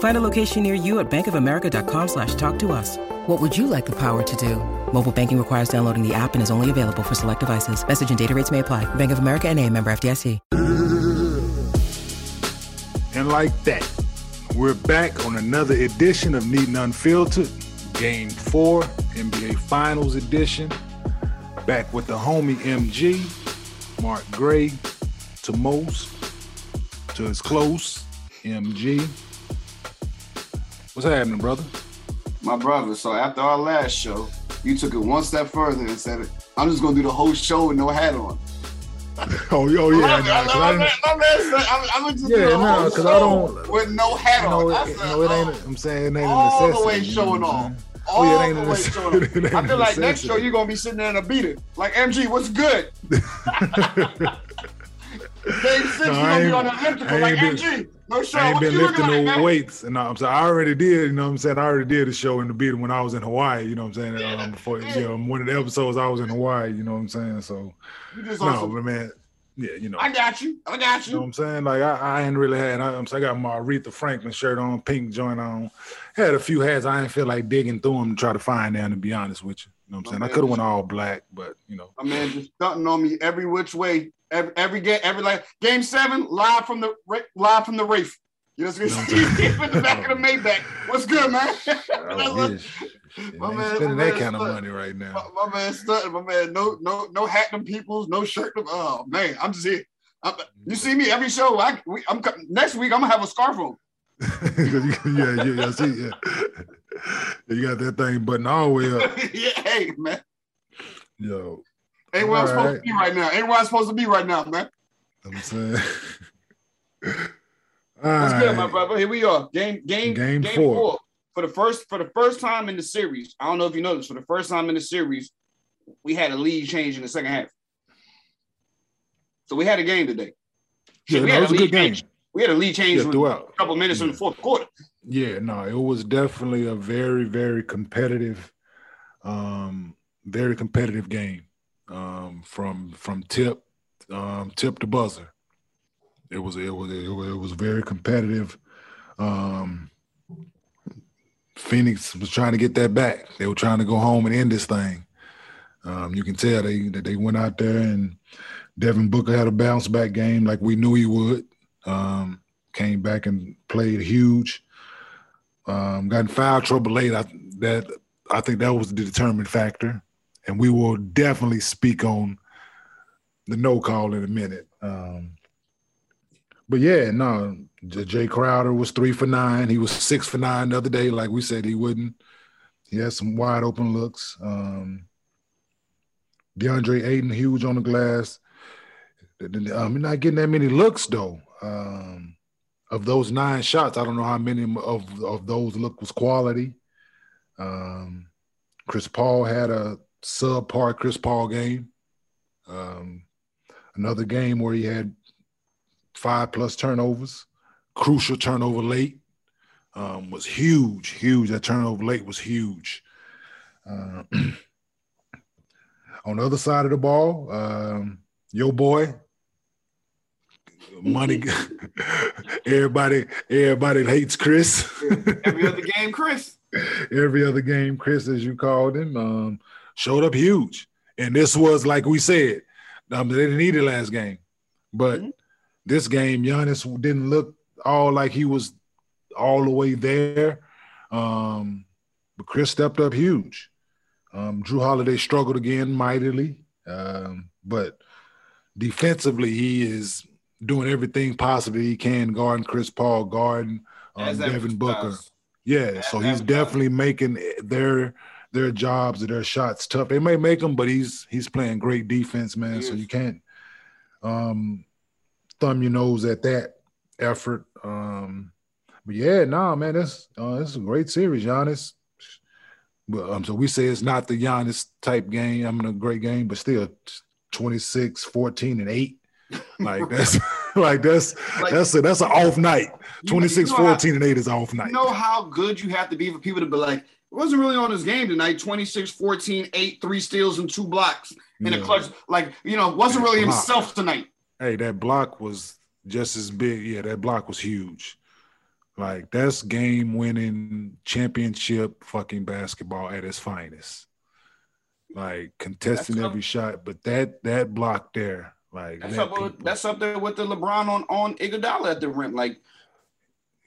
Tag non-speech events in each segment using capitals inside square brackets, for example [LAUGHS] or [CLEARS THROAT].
Find a location near you at bankofamerica.com slash talk to us. What would you like the power to do? Mobile banking requires downloading the app and is only available for select devices. Message and data rates may apply. Bank of America and a member FDIC. And like that, we're back on another edition of Neat and Unfiltered, Game 4, NBA Finals edition. Back with the homie MG, Mark Grey, to most, to his close, MG. What's happening, brother? My brother, so after our last show, you took it one step further and said, I'm just gonna do the whole show with no hat on. oh, [LAUGHS] oh yeah, oh, I know, 'cause I didn't- I'm, I'm just Yeah, do the no, whole 'cause I show don't- with no hat on. No, it, no, it ain't. oh, I'm saying it ain't all a the necessity. way you know showing off. all Oh, yeah, it ain't the way showing [LAUGHS] It ain't off. I feel like next show you're gonna be sitting there in a beater. Like MG, what's good? Game six, No, you're I gonna be on the I elliptical like MG. No. I ain't been lifting no man? weights, and I'm saying I already did. You know what I'm saying? I already did a show in the beat when I was in Hawaii. You know what I'm saying? Um, before you know, one of the episodes I was in Hawaii. You know what I'm saying? So You just on no, some- but man, yeah, you know. I got you. I got You you know what. I'm saying? Like I, I ain't really had. I, I'm saying I got my Aretha Franklin shirt on, pink joint on. Had a few hats. I ain't feel like digging through them to try to find them. To be honest with you, you know what I'm saying? I could have went all black, but you know. My man just stunting on me every which way. Every every game, every like game seven, live from the live from the Rafe. You know, what I'm saying? [LAUGHS] in the back of the Maybach. What's good, man? [LAUGHS] I. Shit, My man- spending my that man kind of money right now. my, my man stunting. My man, no no no hat them peoples, no shirt them. Oh man, I'm just here. I'm, you see me every show. I we, I'm next week. I'm gonna have a scarf on. [LAUGHS] yeah, yeah, yeah, see, yeah. You got that thing button all the way up. [LAUGHS] yeah, hey man, Yo, ain't where I'm supposed Alright. to be right now. Ain't where I'm supposed to be right now, man. I'm saying. [LAUGHS] What's good, my brother? Here we are. Game game Game game, four. four. For the first for the first time in the series, I don't know if you noticed. For the first time in the series, we had a lead change in the second half. So we had a game today. Yeah, we no, had it was a lead good game. change. We had a lead change Yeah, throughout. a couple minutes in the fourth quarter. Yeah, no, it was definitely a very, very competitive, um, very competitive game. Um, from from tip, um, tip to buzzer. It was it was it was, it was very competitive. Um, Phoenix was trying to get that back. They were trying to go home and end this thing. Um, you can tell they that they went out there and Devin Booker had a bounce back game like we knew he would. Um, came back and played huge. Um, got in foul trouble late. I, that I think that was the determined factor, and we will definitely speak on the no call in a minute. Um, but yeah, no, Jae Crowder was three for nine. He was six for nine the other day, like we said he wouldn't. He had some wide open looks. Um, DeAndre Ayton huge on the glass. Um, not getting that many looks though. Um, of those nine shots, I don't know how many of of those look was quality. Um, Chris Paul had a subpar Chris Paul game. Um, another game where he had five plus turnovers, crucial turnover late um, was huge, huge. That turnover late was huge. Uh, [CLEARS THROAT] on the other side of the ball, um, your boy, money. [LAUGHS] [LAUGHS] everybody, everybody hates Chris. Every other [LAUGHS] game, Chris. Every other game, Chris, as you called him, um, showed up huge. And this was like we said, um, they didn't need it last game, but Mhm. this game, Giannis didn't look all like he was all the way there. Um, but Chris stepped up huge. Um, Jrue Holiday struggled again mightily, um, but defensively, he is doing everything possible he can, guarding Chris Paul, guarding um, Devin Booker. Does. Yeah, As so he's definitely does. making their their jobs or their shots tough. They may make them, but he's he's playing great defense, man. So you can't um, thumb your nose at that effort. Um, but yeah, nah, man, that's uh, this is a great series, Giannis. But um, so we say it's not the Giannis type game. I'm mean, a great game, but still 26, 14, and 8. Like that's [LAUGHS] like that's like, that's a that's an off night. 26, you know 14, how, and 8 is off night. You know how good you have to be for people to be like, it wasn't really on his game tonight. 26, 14, 8, three steals and two blocks in yeah. a clutch. Like, you know, wasn't really himself tonight. Hey, that block was just as big. Yeah, that block was huge. Like that's game winning championship fucking basketball at its finest. Like contesting that's every shot, but that that block there, like that's up, with, that's up there with the LeBron on on Iguodala at the rim. Like,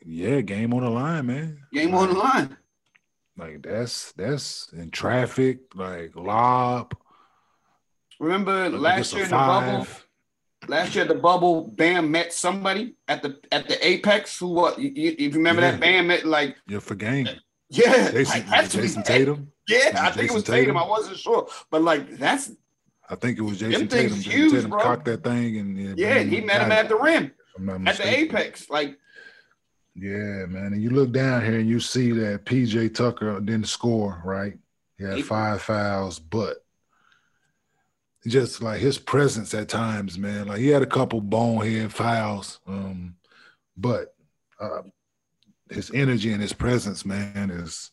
yeah, game on the line, man. Game like, on the line. Like that's that's in traffic, like lob. Remember like last year in the bubble, Last year, the bubble, Bam met somebody at the at the Apex. Who uh, what? You, you remember yeah. that Bam met like yeah for game. Yeah, Jayson, like, Jayson Tatum. Yeah, I think it was Tatum. Tatum. I wasn't sure, but like that's. I think it was Jayson Tatum. Huge, Tatum bro. cocked that thing and yeah, yeah he met him at the rim, at the apex. Like, yeah, man. And you look down here and you see that PJ Tucker didn't score. Right, he had five fouls, but just like his presence at times, man. Like he had a couple bonehead fouls, um, but uh, his energy and his presence, man, is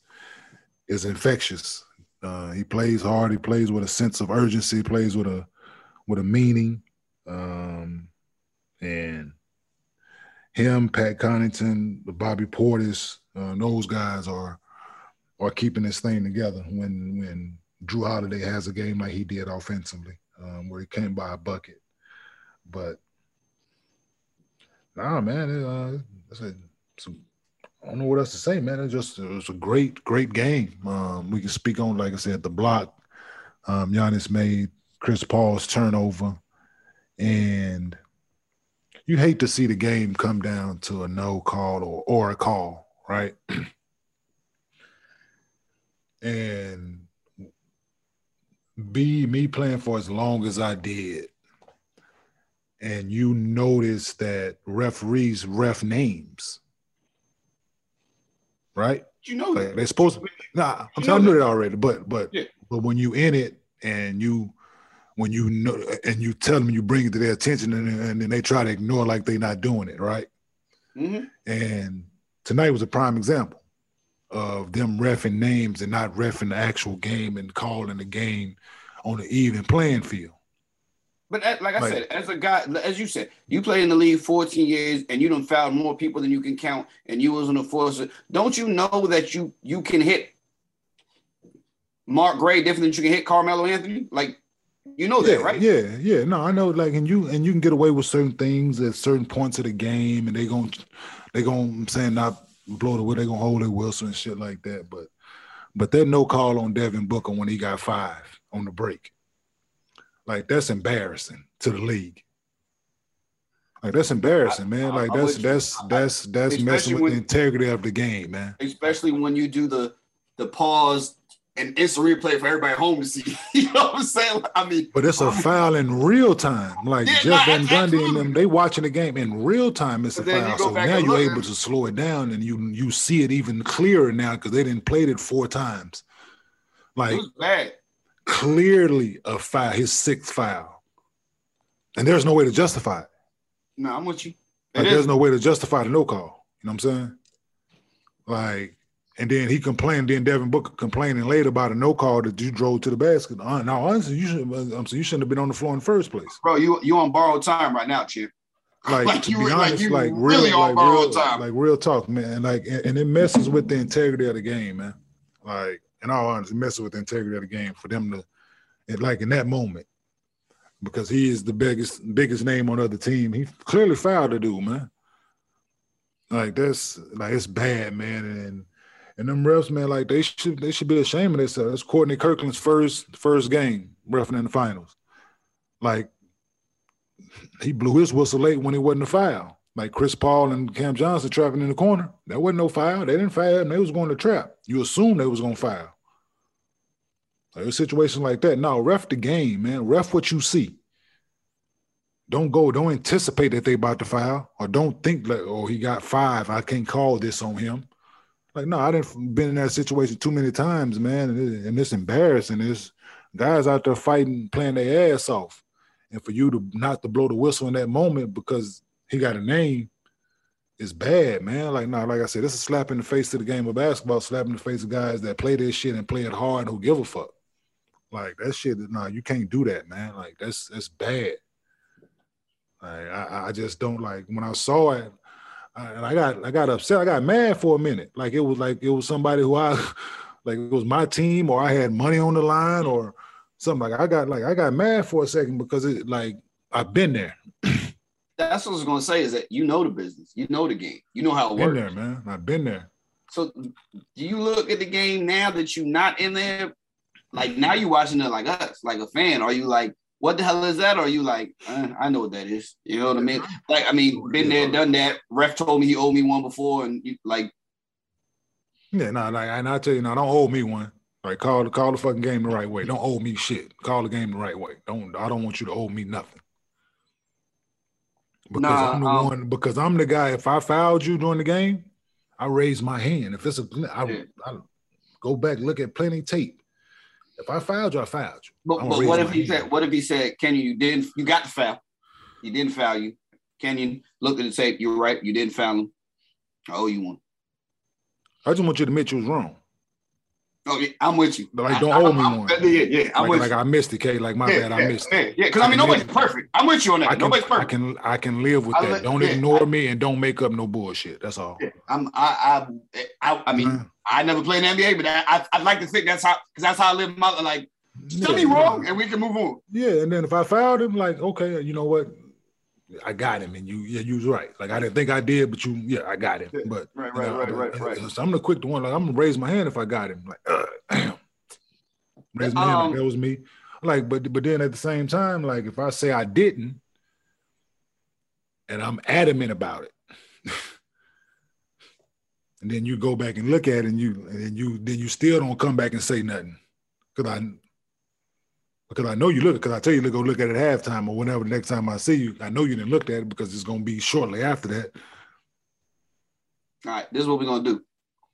is infectious. Uh, he plays hard. He plays with a sense of urgency. He plays with a with a meaning, um, and him, Pat Connaughton, Bobby Portis, uh, those guys are are keeping this thing together when when Jrue Holiday has a game like he did offensively um, where he came by a bucket. But nah, man, it, uh, it's a, a, I don't know what else to say, man. It's just it was a great, great game. Um, we can speak on, like I said, the block. Um, Giannis made Chris Paul's turnover, and you hate to see the game come down to a no call or or a call, right? [CLEARS THROAT] and be me playing for as long as I did, and you notice that referees ref names, right? You know like they're supposed to. Nah, I'm telling you that already. But but yeah. but when you in it and you when you know and you tell them you bring it to their attention and, and then they try to ignore like they're not doing it right. Mm-hmm. And tonight was a prime example of them refing names and not refing the actual game and calling the game on an even playing field. But like I like, said, as a guy, as you said, you played in the league 14 years and you don't foul more people than you can count, and you was an enforcer. Don't you know that you you can hit Mark Grey different than you can hit Carmelo Anthony? Like you know yeah, that, right? Yeah, yeah. No, I know. Like, and you and you can get away with certain things at certain points of the game, and they going they gonna I'm saying not blow the way they gonna hold their Wilson and shit like that. But but that no call on Devin Booker when he got five on the break. Like that's embarrassing to the league. Like that's embarrassing, man. Like that's that's that's that's messing with the integrity of the game, man. Especially when you do the the pause and instant replay for everybody home to see. [LAUGHS] you know what I'm saying? I mean, but it's a um, foul in real time. Like yeah, Jeff Van Gundy and them, they watching the game in real time. It's a foul. So now you're able to slow it down and you you see it even clearer now because they didn't played it four times. Like clearly a foul, his sixth foul, and there's no way to justify it. No, I'm with you. Like, there's no way to justify the no call. You know what I'm saying? Like and then he complained. Then Devin Booker complaining later about a no call that you drove to the basket. Uh, now, honestly, you should. I'm saying you shouldn't have been on the floor in the first place, bro. You you on borrowed time right now, Chip. [LAUGHS] Like, like you, honest, like you like really real, like borrowed real, time. Like real talk, man. Like, and, and, it messes with the integrity of the game, man. Like, in all honesty, messes with the integrity of the game for them to, like in that moment, because he is the biggest biggest name on other team. He clearly fouled the dude, man. Like that's like it's bad, man, and and them refs, man, like they should they should be ashamed of themselves. It's Courtney Kirkland's first first game refing in the finals. Like he blew his whistle late when he wasn't a foul. Like Chris Paul and Cam Johnson trapping in the corner. That wasn't no foul. They didn't foul they was going to trap. You assume they was going to foul. Like a situation like that. Now ref the game, man. Ref what you see. Don't go, don't anticipate that they about to foul, or don't think like, oh, he got five. I can't call this on him. Like, no, I didn't been in that situation too many times, man. And, it, and it's embarrassing. It's guys out there fighting, playing their ass off. And for you to not to blow the whistle in that moment because he got a name is bad, man. Like, no, like I said, this is slap in the face to the game of basketball, slap in the face of guys that play this shit and play it hard who give a fuck. Like that shit, nah, you can't do that, man. Like that's that's bad. Like, I, I just don't like when I saw it, I, and I got I got upset. I got mad for a minute. Like it was like it was somebody who I [LAUGHS] like it was my team or I had money on the line or something. Like I got like I got mad for a second because it like I've been there. [CLEARS THROAT] That's what I was gonna say is that you know the business, you know the game, you know how it been works. there, man. I've been there. So do you look at the game now that you're not in there? Like now you're watching it like us, like a fan. Are you like, what the hell is that? Or are you like, uh, I know what that is? You know what I mean? Like, I mean, been there, done that. Ref told me he owed me one before, and you, like, Yeah, no, like and I tell you, now don't owe me one. Like call call the fucking game the right way. Don't owe me shit. Call the game the right way. Don't I don't want you to owe me nothing. Because Nah, I'm the um, one. Because I'm the guy. If I fouled you during the game, I raise my hand. If it's a, I, Yeah. I go back look at plenty tape. If I fouled you, I fouled you. but, but what if he hand. said, what if he said, Kenyon, you didn't, you got the foul, you didn't foul you. Kenyon looked at the tape, you're right, you didn't foul him. I owe you one. I just want you to admit you was wrong. Yeah, I'm with you. Like, don't I- owe me I'm- one. Yeah, yeah, I'm Like, with like you. I missed it, K. Like my yeah, bad, I missed yeah, it. yeah, because I mean, I nobody's perfect. I'm with you on that. I can, nobody's perfect. I can, I can live with I that. li- don't ignore I- me and don't make up no bullshit. That's all. I'm. I. I. I, I mean, Mhm. I never played in the NBA, but I, I, I'd like to think that's how, because that's how I live my like. Tell Yeah, wrong, and we can move on. Yeah, and then if I fouled him, like, okay, you know what? I got him, and you, yeah, you was right. Like I didn't think I did, but you, yeah, I got him. But Right, you right, know, right, right, right. So I'm the quick to one. Like I'm gonna raise my hand if I got him. Like, uh, [CLEARS THROAT] damn, raise my hand. Um, Like, that was me. Like, but but then at the same time, like if I say I didn't, and I'm adamant about it. [LAUGHS] And then you go back and look at it, and you and then you then you still don't come back and say nothing, because I because I know you look because I tell you to go look at it at halftime or whenever the next time I see you. I know you didn't look at it because it's gonna be shortly after that. All right, this is what we're gonna do.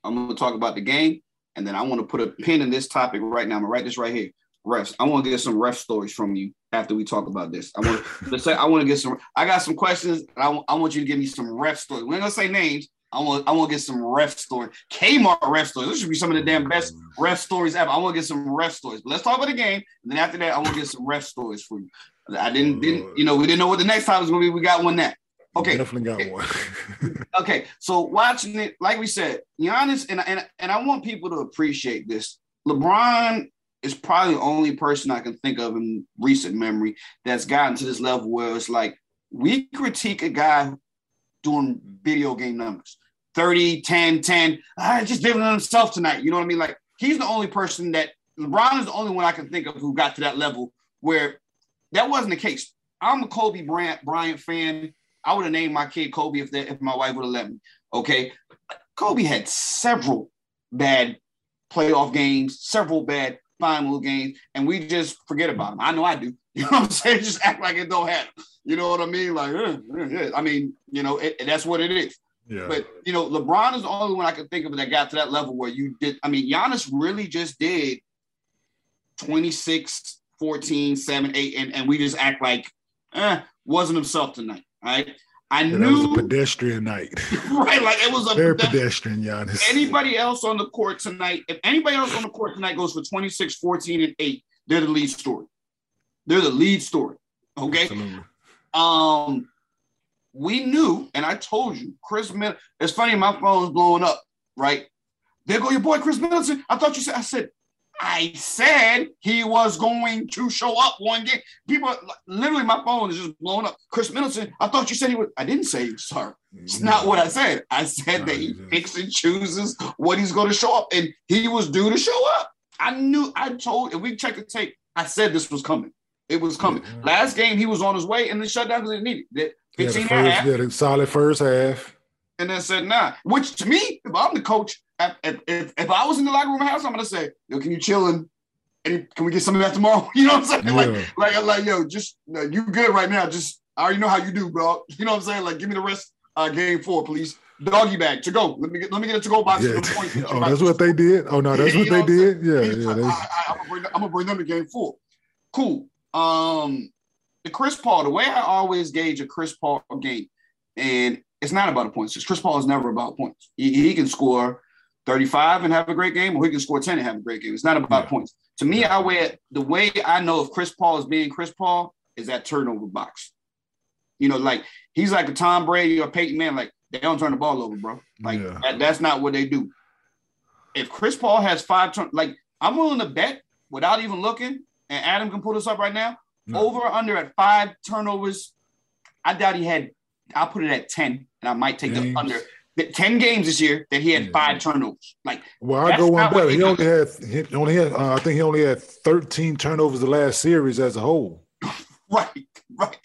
I'm gonna talk about the game, and then I want to put a pin in this topic right now. I'm gonna write this right here. Refs. I want to get some ref stories from you after we talk about this. I want [LAUGHS] to say I want to get some. I got some questions. And I, want- I want you to give me some ref stories. We're gonna say names. I want I want to get some ref stories. Kmart ref stories. This should be some of the damn best mm-hmm. ref stories ever. I want to get some ref stories. But let's talk about the game. And then after that, I want to get some ref stories for you. I didn't oh, didn't you know we didn't know what the next time was gonna be. We got one now. Okay. definitely got one. [LAUGHS] Okay, so watching it, like we said, Giannis, and and and I want people to appreciate this. LeBron is probably the only person I can think of in recent memory that's gotten to this level where it's like we critique a guy doing video game numbers 30, 10, 10. I just it on himself tonight. You know what I mean? Like he's the only person that LeBron is the only one I can think of who got to that level where that wasn't the case. I'm a Kobe Bryant, Bryant fan. I would have named my kid Kobe if if my wife would have let me. Okay. Kobe had several bad playoff games, several bad final games, and we just forget about them. I know I do. [LAUGHS] You know what I'm saying? Just act like it don't happen. You know what I mean? Like, eh, eh, eh. I mean, you know, it, that's what it is. Yeah. But you know, LeBron is the only one I can think of that got to that level where you did. I mean, Giannis really just did 26, 14, 7, 8, and, and we just act like eh, wasn't himself tonight. Right. I Yeah, that was a knew pedestrian night. [LAUGHS] right, like it was a Very pedestrian, Giannis. anybody else on the court tonight, if anybody else on the court tonight goes for 26, 14, and 8, they're the lead story. They're the lead story. Okay. Absolutely. Um, we knew, and I told you, Khris Middleton. It's funny, my phone's blowing up, right? There go your boy Khris Middleton. I thought you said, I said, I said he was going to show up one game. People literally my phone is just blowing up. Khris Middleton, I thought you said he would. I didn't say was sorry. It's mm-hmm. not what I said. I said that he mm-hmm. picks and chooses what he's going to show up, and he was due to show up. I knew. I told. If we check the tape, I said this was coming. It was coming. Yeah. Last game, he was on his way, and then shut down because he needed it. 15 yeah, first, yeah, the solid first half. And then said, nah. Which to me, if I'm the coach, if, if, if I was in the locker room house, I'm gonna say, yo, can you chill and, can we get some of that tomorrow? [LAUGHS] You know what I'm saying? Yeah. Like, like, like, yo, just you good right now. Just I already know how you do, bro. [LAUGHS] You know what I'm saying? Like, give me the rest. Uh, game four, please. Doggy bag to go. Let me get let me get a to go box. Yeah. [LAUGHS] oh, that's what they did. Oh no, that's what they did. Yeah, yeah. I, am gonna bring them to game four. Cool. Um, the Chris Paul. The way I always gauge a Chris Paul game, and it's not about the points. Chris Paul is never about points. He, he, can score 35 and have a great game, or he can score 10 and have a great game. It's not about yeah. points. To me, I wear the way I know if Chris Paul is being Chris Paul is that turnover box. You know, like he's like a Tom Brady or Peyton Man. Like they don't turn the ball over, bro. Like yeah. that, that's not what they do. If Chris Paul has five turn, like I'm willing to bet without even looking, and Adam can pull this up right now. No. Over or under at five turnovers. I doubt he had. I'll put it at ten, and I might take games. the under. Ten games this year that he had yeah. five turnovers. Like, well, I go one better. He only had. He only had. Uh, I think he only had thirteen turnovers the last series as a whole. [LAUGHS] right, right.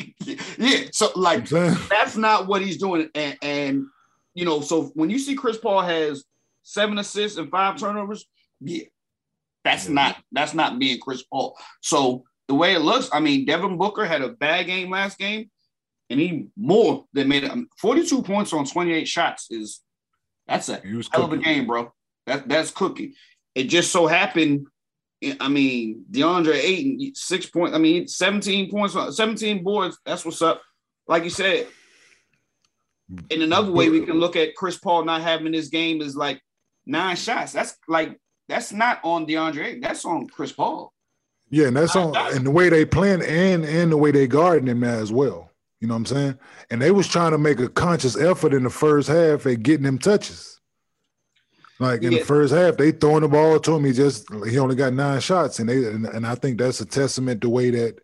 Yeah. So like that's not what he's doing. And, and you know, so when you see Chris Paul has seven assists and five turnovers, yeah, that's yeah. not that's not being Chris Paul. So the way it looks, I mean, Devin Booker had a bad game last game, and he more than made it. 42 points on 28 shots is that's a hell of a game, bro. That that's cooking. It just so happened I mean, DeAndre Ayton, six points. I mean, 17 points, uh, 17 boards. That's what's up. Like you said. In another way, we can look at Chris Paul not having this game is like nine shots. That's like that's not on DeAndre That's on Chris Paul. Yeah, and that's on and the way they playing and and the way they guarding him as well. You know what I'm saying? And they was trying to make a conscious effort in the first half at getting them touches. Like in yeah. the first half, they throwing the ball to him. He just he only got nine shots, and they and, and I think that's a testament to the way that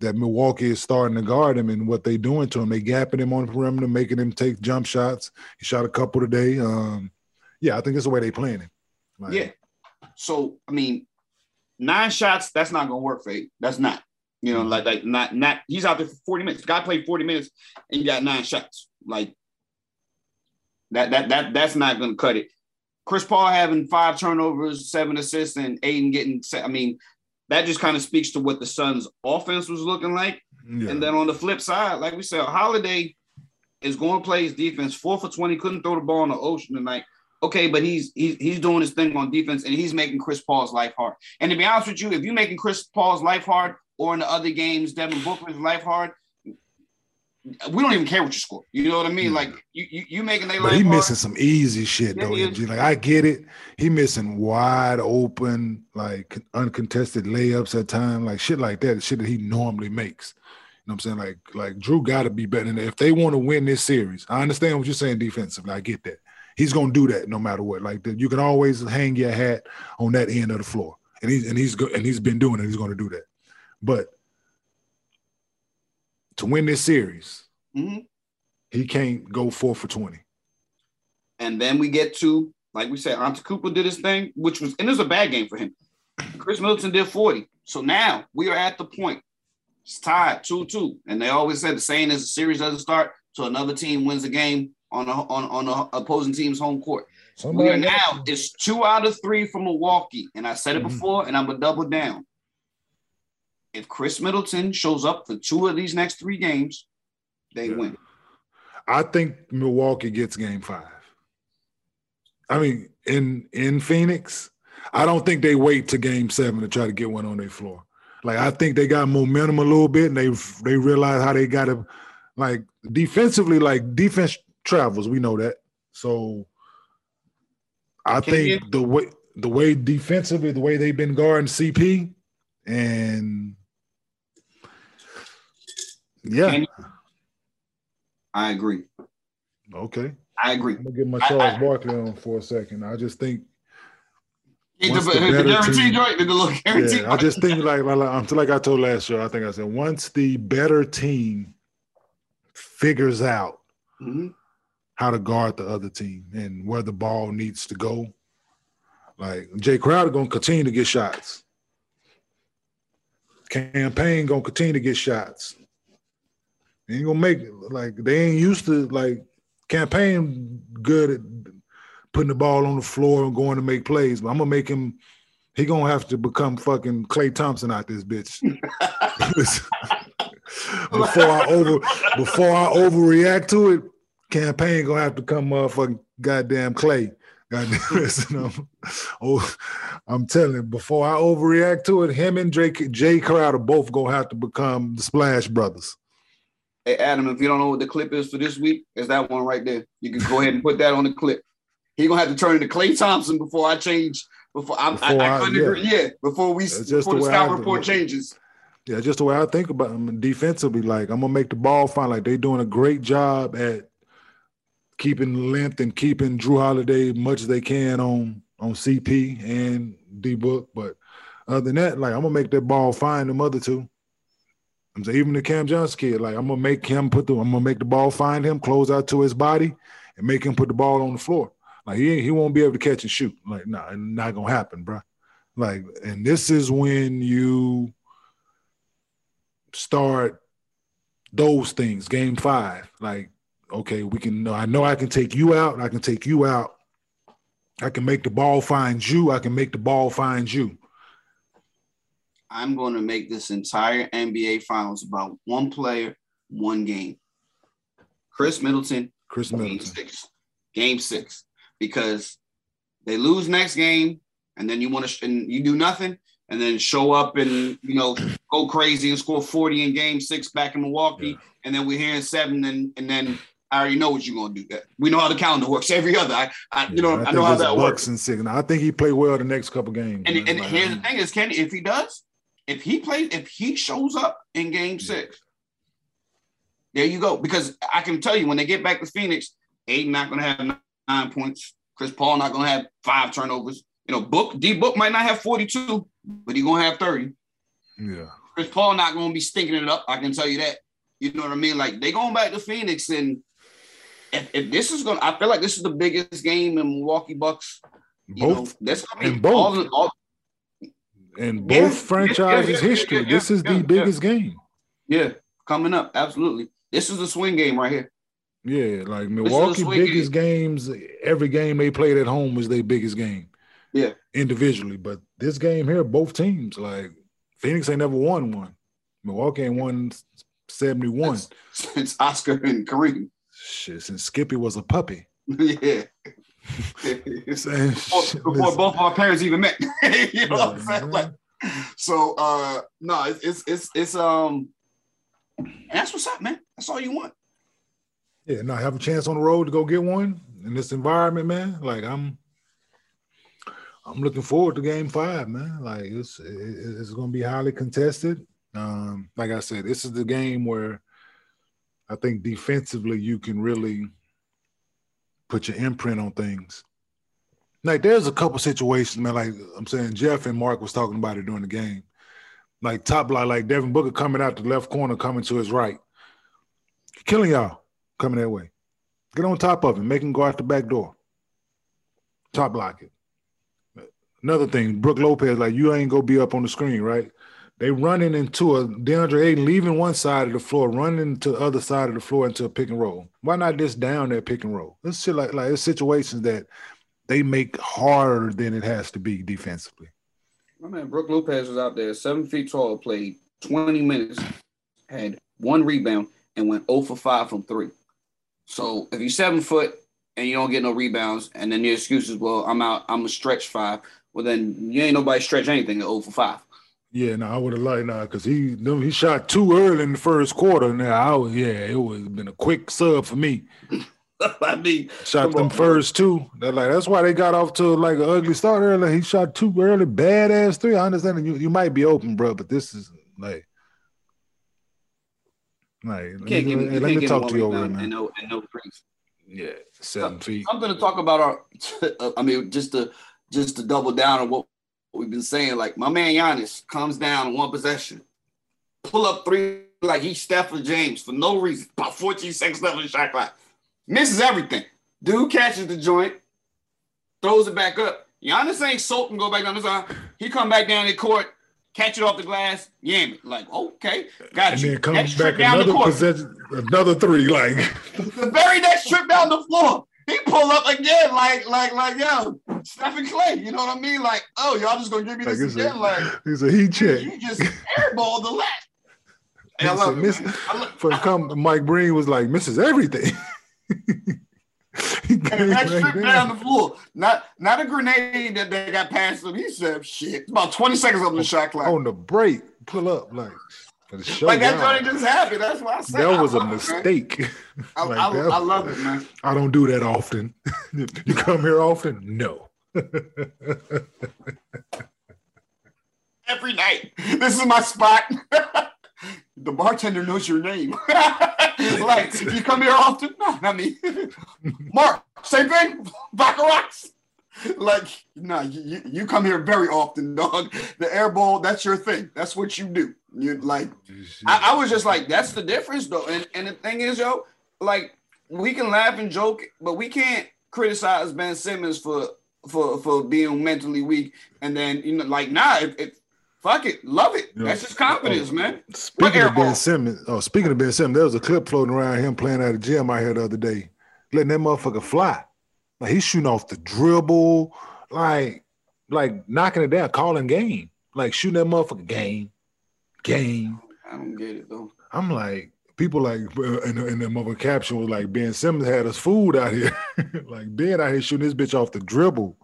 that Milwaukee is starting to guard him and what they doing to him. They gapping him on the perimeter, making him take jump shots. He shot a couple today. Um, yeah, I think that's the way they playing him. Like, yeah. So I mean, nine shots. That's not gonna work for you. That's not. You know, like like not not. He's out there for forty minutes. The guy played forty minutes and he got nine shots. Like that that that that's not gonna cut it. Chris Paul having five turnovers, seven assists, and Ayton getting. I mean, that just kind of speaks to what the Suns' offense was looking like. Yeah. And then on the flip side, like we said, Holiday is going to play his defense. Four for twenty, couldn't throw the ball in the ocean tonight. Okay, but he's he's he's doing his thing on defense, and he's making Chris Paul's life hard. And to be honest with you, if you're making Chris Paul's life hard, or in the other games, Devin Booker's life hard, we don't even care what you score. You know what I mean? Like you, you, you making they. But he missing some easy shit though. Yeah, like I get it. He missing wide open, like uncontested layups at time, like shit like that. Shit that he normally makes. You know what I'm saying? Like, like Jrue got to be better. than that. If they want to win this series, I understand what you're saying defensively. I get that. He's gonna do that no matter what. Like you can always hang your hat on that end of the floor, and he's and he's and he's been doing it. He's gonna do that. But to win this series, mm-hmm. he can't go four for 20. And then we get to, like we said, Antetokounmpo did his thing, which was, and it was a bad game for him. Khris Middleton did 40. So now we are at the point. It's tied 2-2. And they always said the saying is a series doesn't start till another team wins the game on a, on, on a opposing team's home court. Somebody we are now, it's two out of three from Milwaukee. And I said it mm-hmm. before, and I'm to double down if Khris Middleton shows up for two of these next three games, they yeah. win. I think Milwaukee gets game five. I mean, in in Phoenix, I don't think they wait to game seven to try to get one on their floor. Like I think they got momentum a little bit and they they realize how they got to like defensively, like defense travels. We know that. So I Can think you? the way the way defensively, the way they've been guarding CP and yeah. I agree. Okay. I agree. I'm gonna get my Charles I, I, Barkley on for a second. I just think the, the, the guarantee joint, the little guarantee. Yeah, I just think like, like like I told last show. I think I said once the better team figures out mm-hmm. How to guard the other team and where the ball needs to go, like Jae Crowder gonna continue to get shots. Cam Payne gonna continue to get shots. He ain't gonna make it. like they ain't used to like Cam Payne good at putting the ball on the floor and going to make plays, but I'm gonna make him. He gonna have to become fucking Klay Thompson out this bitch. [LAUGHS] [LAUGHS] before I over before I overreact to it, Cam Payne gonna have to come motherfucking goddamn Klay. Goddamn, [LAUGHS] oh, I'm telling you, before I overreact to it, him and Drake, Jae Crowder both gonna have to become the Splash Brothers. Hey Adam, if you don't know what the clip is for this week, it's that one right there. You can go ahead and put that on the clip. He gonna have to turn into Klay Thompson before I change. Before, I, before I, I, couldn't yeah. agree. Yeah, before we just before the, the scout report changes. Yeah, just the way I think about them defensively. Like I'm gonna make the ball fine. Like they doing a great job at keeping length and keeping Jrue Holiday much as they can on on CP and D Book. But other than that, like I'm gonna make that ball find them other two. I'm saying even the Cam Johnson kid, like I'm gonna make him put the I'm gonna make the ball find him, close out to his body, and make him put the ball on the floor. Like he he won't be able to catch and shoot. Like nah, not gonna happen, bro. Like, and this is when you start those things. Game five, like okay, we can. Know I know I can take you out. I can take you out. I can make the ball find you. I can make the ball find you. I'm going to make this entire NBA Finals about one player, one game. Khris Middleton. Khris Middleton. Game six. Game six. Because they lose next game, and then you want to, and you do nothing, and then show up and you know go crazy and score 40 in game six back in Milwaukee, yeah. and then we're here in seven, and and then I already know what you're gonna do. That we know how the calendar works. Every other, I, I you know, I, I know how that works. And six. I think he played well the next couple games. And, and like, here's the thing: is Kenny, if he does, if he plays, if he shows up in Game yeah. Six, there you go. Because I can tell you, when they get back to Phoenix, Ayton not gonna have nine points. Chris Paul not gonna have five turnovers. You know, Book D Book might not have 42, but he gonna have 30. Yeah. Chris Paul not gonna be stinking it up. I can tell you that. You know what I mean? Like they going back to Phoenix and if, if, this is going, to I feel like this is the biggest game in Milwaukee Bucks. You both, know, that's I mean, both, all, all, in both yeah, franchises' yeah, yeah, history. this is the biggest game. Yeah, coming up, absolutely. This is a swing game right here. Yeah, like Milwaukee biggest game. games. Every game they played at home was their biggest game. Yeah, individually, but this game here, both teams like Phoenix ain't never won one. Milwaukee ain't won seventy one since Oscar and Kareem. Shit, since Skippy was a puppy. [LAUGHS] yeah. [LAUGHS] before, before both our parents even met. [LAUGHS] you know what I'm saying? Like, so uh no, it's, it's it's it's um that's what's up, man. That's all you want. Yeah, now have a chance on the road to go get one in this environment, man. Like I'm I'm looking forward to game five, man. Like it's it's gonna be highly contested. Um, like I said, this is the game where I think defensively you can really put your imprint on things. Like there's a couple situations, man. Like I'm saying, Jeff and Mark was talking about it during the game. Like top line, like Devin Booker coming out the left corner, coming to his right, killing y'all coming that way. Get on top of him, make him go out the back door. Top block it. Another thing, Brook Lopez, like you ain't gonna be up on the screen, right? They running into a DeAndre Ayton leaving one side of the floor, running to the other side of the floor into a pick and roll. Why not just down that pick and roll? This shit like like it's situations that they make harder than it has to be defensively. My man Brook Lopez was out there, seven feet tall, played 20 minutes, had one rebound, and went 0 for 5 from three. So if you're seven foot and you don't get no rebounds, and then the excuse is, well, I'm out, I'm a stretch five. Well, then you ain't nobody stretch anything at 0 for 5. Yeah, no, I would have liked now because he he shot too early in the first quarter. Now I was yeah, it would have been a quick sub for me. [LAUGHS] I mean, shot them on, first two. That like that's why they got off to like an ugly start early. He shot two early, badass three. I understand you you might be open, bro, but this is like. Like, let me, give, let me talk to you over man. And no, and no Yeah, seven feet. Something to talk about our. [LAUGHS] I mean, just to just to double down on what we've been saying, like my man Giannis comes down one possession, pull up three like he's Stephen James for no reason, [LAUGHS] about 14 seconds left in the shot clock, misses everything. Dude catches the joint, throws it back up. Giannis ain't soaked and go back down the side. He come back down the court catch it off the glass, yam it. Like, okay, got and you. then comes Next back trip down the another possession, another three. Like The very next trip down the floor, he pull up again, like, like, like, yo, Stephen Clay. You know what I mean? Like, oh, y'all just gonna give me Like this it's a- Like, [LAUGHS] he's a heat check. you just airball the lap. Hey, I love it, miss- man. I lo- For come, Mike Breen was like misses everything. [LAUGHS] He And the came next back trip down. the floor, not not a grenade that they got past him. He said, "Shit, about twenty seconds on the shot clock." on the break, pull up like for the show. Like that joint just happened. That's why I said that was a love it, mistake. [LAUGHS] I, Like I, that- I love it, man. I don't do that often. [LAUGHS] you come here often? No. [LAUGHS] Every night, this is my spot. the bartender knows your name. like if you come here often? No, not me. Mark, same thing. Baccarat. [LAUGHS] Like, no, you, you- you come here very often, dog. The air ball, that's your thing. That's what you do. You like mm-hmm. I, I was just like, that's the difference though. And and the thing is, yo, like we can laugh and joke, but we can't criticize Ben Simmons for for for being mentally weak. And then you know, like, nah, if, if fuck it, love it. Yeah. That's his confidence, man. Speaking air of Ben? Simmons, oh, speaking of Ben Simmons, there was a clip floating around him playing at a gym out here the other day, letting that motherfucker fly. Like he's shooting off the dribble, like like knocking it down, calling game, like shooting that motherfucker game, game. I don't get it though. I'm like, people like in the, in the mother caption was like Ben Simmons had us fooled out here, [LAUGHS] like Ben out here shooting this bitch off the dribble,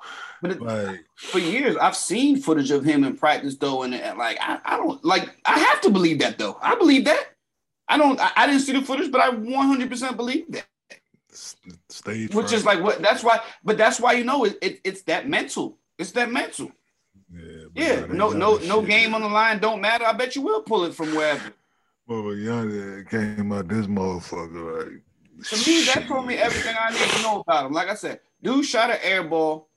But it, like for years, I've seen footage of him in practice though, and, and like I, I don't like I have to believe that though. I believe that. I don't. I, I didn't see the footage, but I 100 percent believe that. Stage. Which is like what? That's why. But that's why you know it, it. It's that mental. It's that mental. yeah, Yeah. No. No. No shit. game on the line. Don't matter. I bet you will pull it from wherever. Well, but Yonder came out this motherfucker like. To me, that told me everything I need to know about him. Like I said, dude shot an air ball,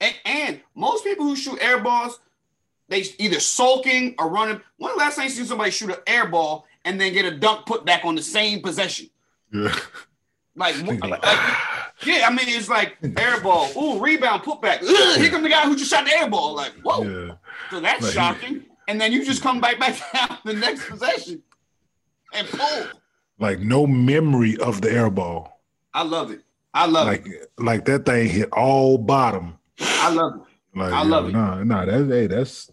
and, and most people who shoot air balls, they either sulking or running. When the last time you seen somebody shoot an air ball and then get a dunk put back on the same possession? Yeah. [LAUGHS] Like, like, yeah, I mean, it's like [LAUGHS] air ball, ooh, rebound, put back. Ugh, here come the guy who just shot the air ball. Like, whoa, Yeah. so that's Like shocking. And then you just come back back [LAUGHS] down the next possession and pull. Like no memory of the air ball. I love it. I love Like it. like that thing hit all bottom. I love it. Like I love it. Nah, nah, that's hey, that's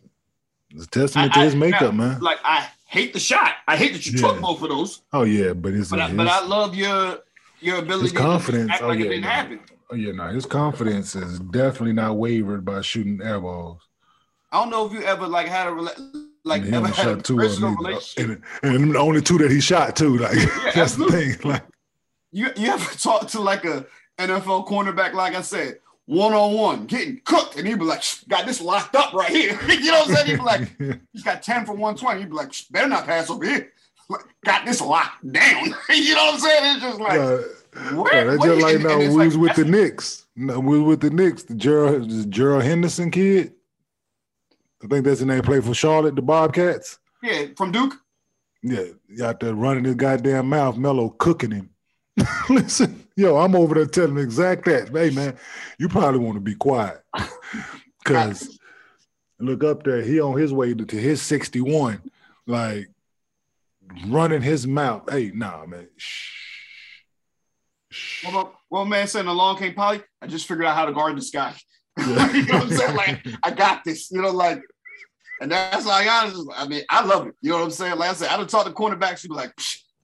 it's a testament I- to his I- makeup, now, man. Like I hate the shot. I hate that you Yeah. took both of those, Oh yeah, but it's but I, his, but I love your your ability his confidence. to act Oh like yeah, it didn't nah. happen. oh yeah, no, his confidence is definitely not wavered by shooting air balls. I don't know if you ever like had a rela- like And ever had a shot two personal relationship. and, and the only two that he shot too. Like [LAUGHS] that's absolutely. the thing. Like You you ever [LAUGHS] talk to like a NFL cornerback, like I said, one on one, getting cooked, and he'd be like, "Got this locked up right here." [LAUGHS] you know what I'm saying? He'd be like, "He's got ten for one twenty. He'd be like, "Better not pass over here." Got this locked down. [LAUGHS] you know what I'm saying? It's just like, uh, where, yeah, that's just like and- now and we was with the Knicks. No, we was with the Knicks, the Gerald, the Gerald Henderson kid. I think that's the name. Played for Charlotte, the Bobcats. Yeah, from Duke. Yeah, out there running his goddamn mouth, Melo cooking him. [LAUGHS] Listen, yo, I'm over there telling exact that. Hey, man, you probably want to be quiet. [LAUGHS] Because look up there, he on his way to, to his 61, like running his mouth. Hey, nah, man. Shh. Shh. Well, well, man said, along came Polly. I just figured out how to guard this guy. Yeah. [LAUGHS] you know what I'm saying? Like, I got this. You know, like, and that's how I it. I mean, I love it. You know what I'm saying? Like I said, I done talked to cornerbacks. She'd be like,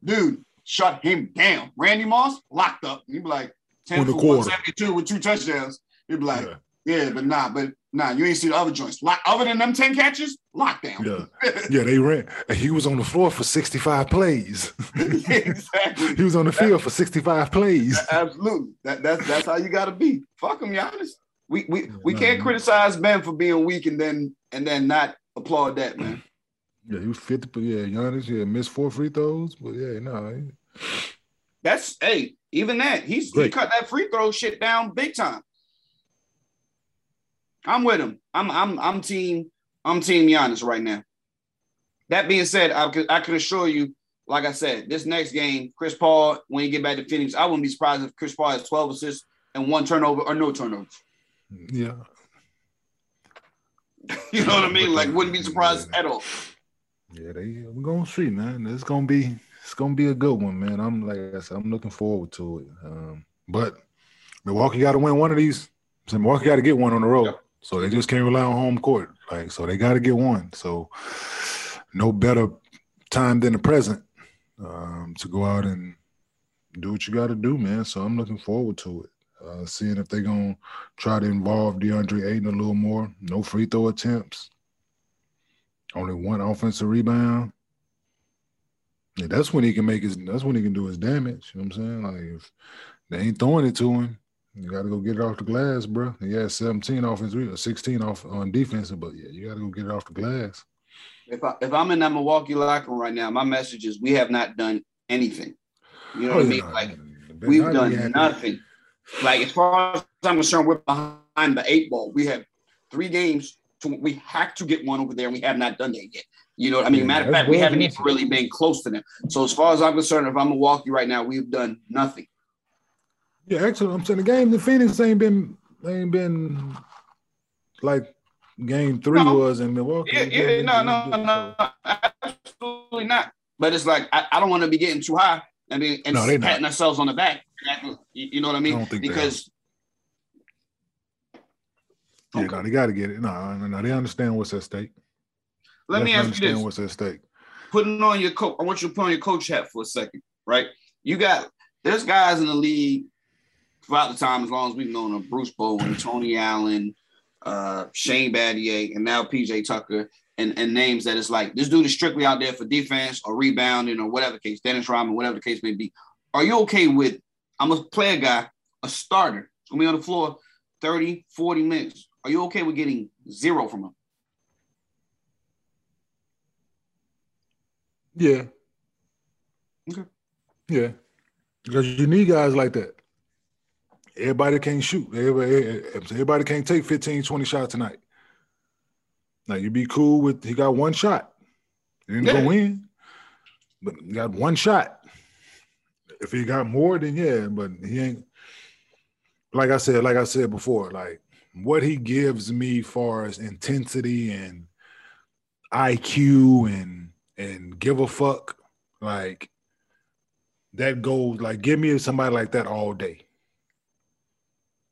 dude, shut him down. Randy Moss locked up. He'd be like, 10 for 172 with two touchdowns. You'd be like, Yeah. Yeah. but nah, but nah, you ain't see the other joints. Lock, other than them 10 catches, lockdown. Yeah. [LAUGHS] Yeah, they ran. He was on the floor for 65 plays. [LAUGHS] exactly. he was on the field for 65 plays. [LAUGHS] Absolutely. That, that's that's how you gotta be. Fuck him, Giannis. We we we no, can't no. criticize Ben for being weak and then and then not applaud that, man. [CLEARS THROAT] Yeah, he was 50, but yeah, Giannis, yeah, missed four free throws, but yeah, no. he- That's hey, even that he's he cut that free throw shit down big time. I'm with him. I'm I'm I'm team I'm team Giannis right now. That being said, I could I can assure you, like I said, this next game, Chris Paul, when he get back to Phoenix, I wouldn't be surprised if Chris Paul has 12 assists and one turnover or no turnovers. Yeah. [LAUGHS] you know what I mean? Like, wouldn't be surprised yeah. at all. Yeah, they we're gonna see, man. It's gonna be it's gonna be a good one, man. I'm like I said, I'm looking forward to it. Um, but Milwaukee got to win one of these. So Milwaukee got to get one on the road. Yep. So they just can't rely on home court. Like so, they got to get one. So no better time than the present um, to go out and do what you got to do, man. So I'm looking forward to it. Uh, seeing if they're gonna try to involve DeAndre Ayton a little more. No free throw attempts. Only one offensive rebound. Yeah, that's when he can make his. That's when he can do his damage. You know what I'm saying? Like if they ain't throwing it to him, you got to go get it off the glass, bro. He has 17 offense, 16 off on defense, but yeah, you got to go get it off the glass. If I if I'm in that Milwaukee locker room right now, my message is we have not done anything. You know Oh, what I mean? Like we've done had- nothing. Like as far as I'm concerned, we're behind the eight ball. We have three games. To, we have to get one over there, and we have not done that yet. You know, what I mean, Yeah, matter of fact, we haven't even really been close to them. So as far as I'm concerned, if I'm Milwaukee right now, we've done nothing. Yeah, actually, I'm saying the game the Phoenix ain't been ain't been like game three No. was in Milwaukee. Yeah, yeah, no, no, no, absolutely not. But it's like I, I don't want to be getting too high. I mean, and No, they patting ourselves on the back. You know what I mean? I don't think they because Yeah, Okay. no, they got to get it. No, no, no, they understand what's at stake. let me Definitely ask you this: what's at stake. putting on your coat. I want you to put on your coach hat for a second, right? You got there's guys in the league throughout the time, as long as we've known them, Bruce Bowen, Tony Allen, uh, Shane Battier, and now PJ Tucker, and, and names that it's like this dude is strictly out there for defense or rebounding or whatever the case, Dennis Rodman, whatever the case may be. Are you okay with I'm a player guy, a starter, it's gonna be on the floor 30, 40 minutes. Are you okay with getting zero from him? Yeah. Okay. Yeah. Because you need guys like that. Everybody can't shoot. Everybody, eh, eh, eh, everybody can't take 15, 20 shots tonight. Now you be cool with he got one shot. He didn't go in, but he got one shot. If he got more, then yeah, but he ain't like I said, like I said before, like what he gives me far as intensity and IQ and and give a fuck, like that goes like give me somebody like that all day.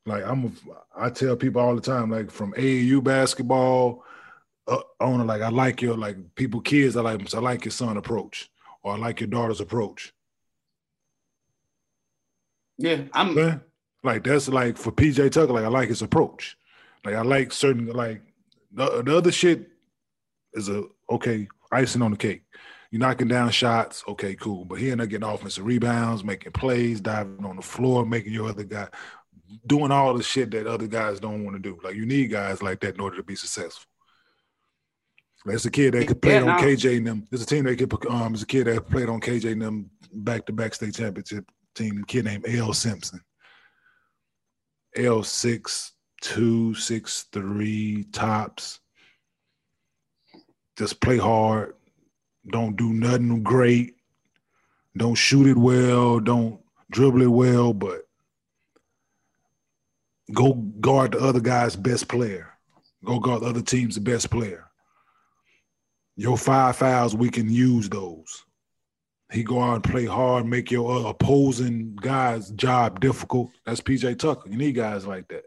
Like I'm, a, I tell people all the time, like from AAU basketball uh, on, like I like your like people, kids. I like, I like your son approach, or I like your daughter's approach. Yeah, I'm like that's like for PJ Tucker, like I like his approach. Like I like certain like the, the other shit is a okay icing on the cake. You're knocking down shots, okay, cool. But he ended up getting offensive rebounds, making plays, diving on the floor, making your other guy doing all the shit that other guys don't want to do. Like you need guys like that in order to be successful. There's a kid that could play Yeah, on no. KJ and them. There's a team that could um there's a kid that played on KJ and them back to back state championship team, a kid named L Simpson. L six two, six three tops. Just play hard. Don't do nothing great. Don't shoot it well. Don't dribble it well, but go guard the other guy's best player. Go guard the other team's best player. Your five fouls, we can use those. He go out and play hard, make your uh, opposing guy's job difficult. That's PJ Tucker. You need guys like that.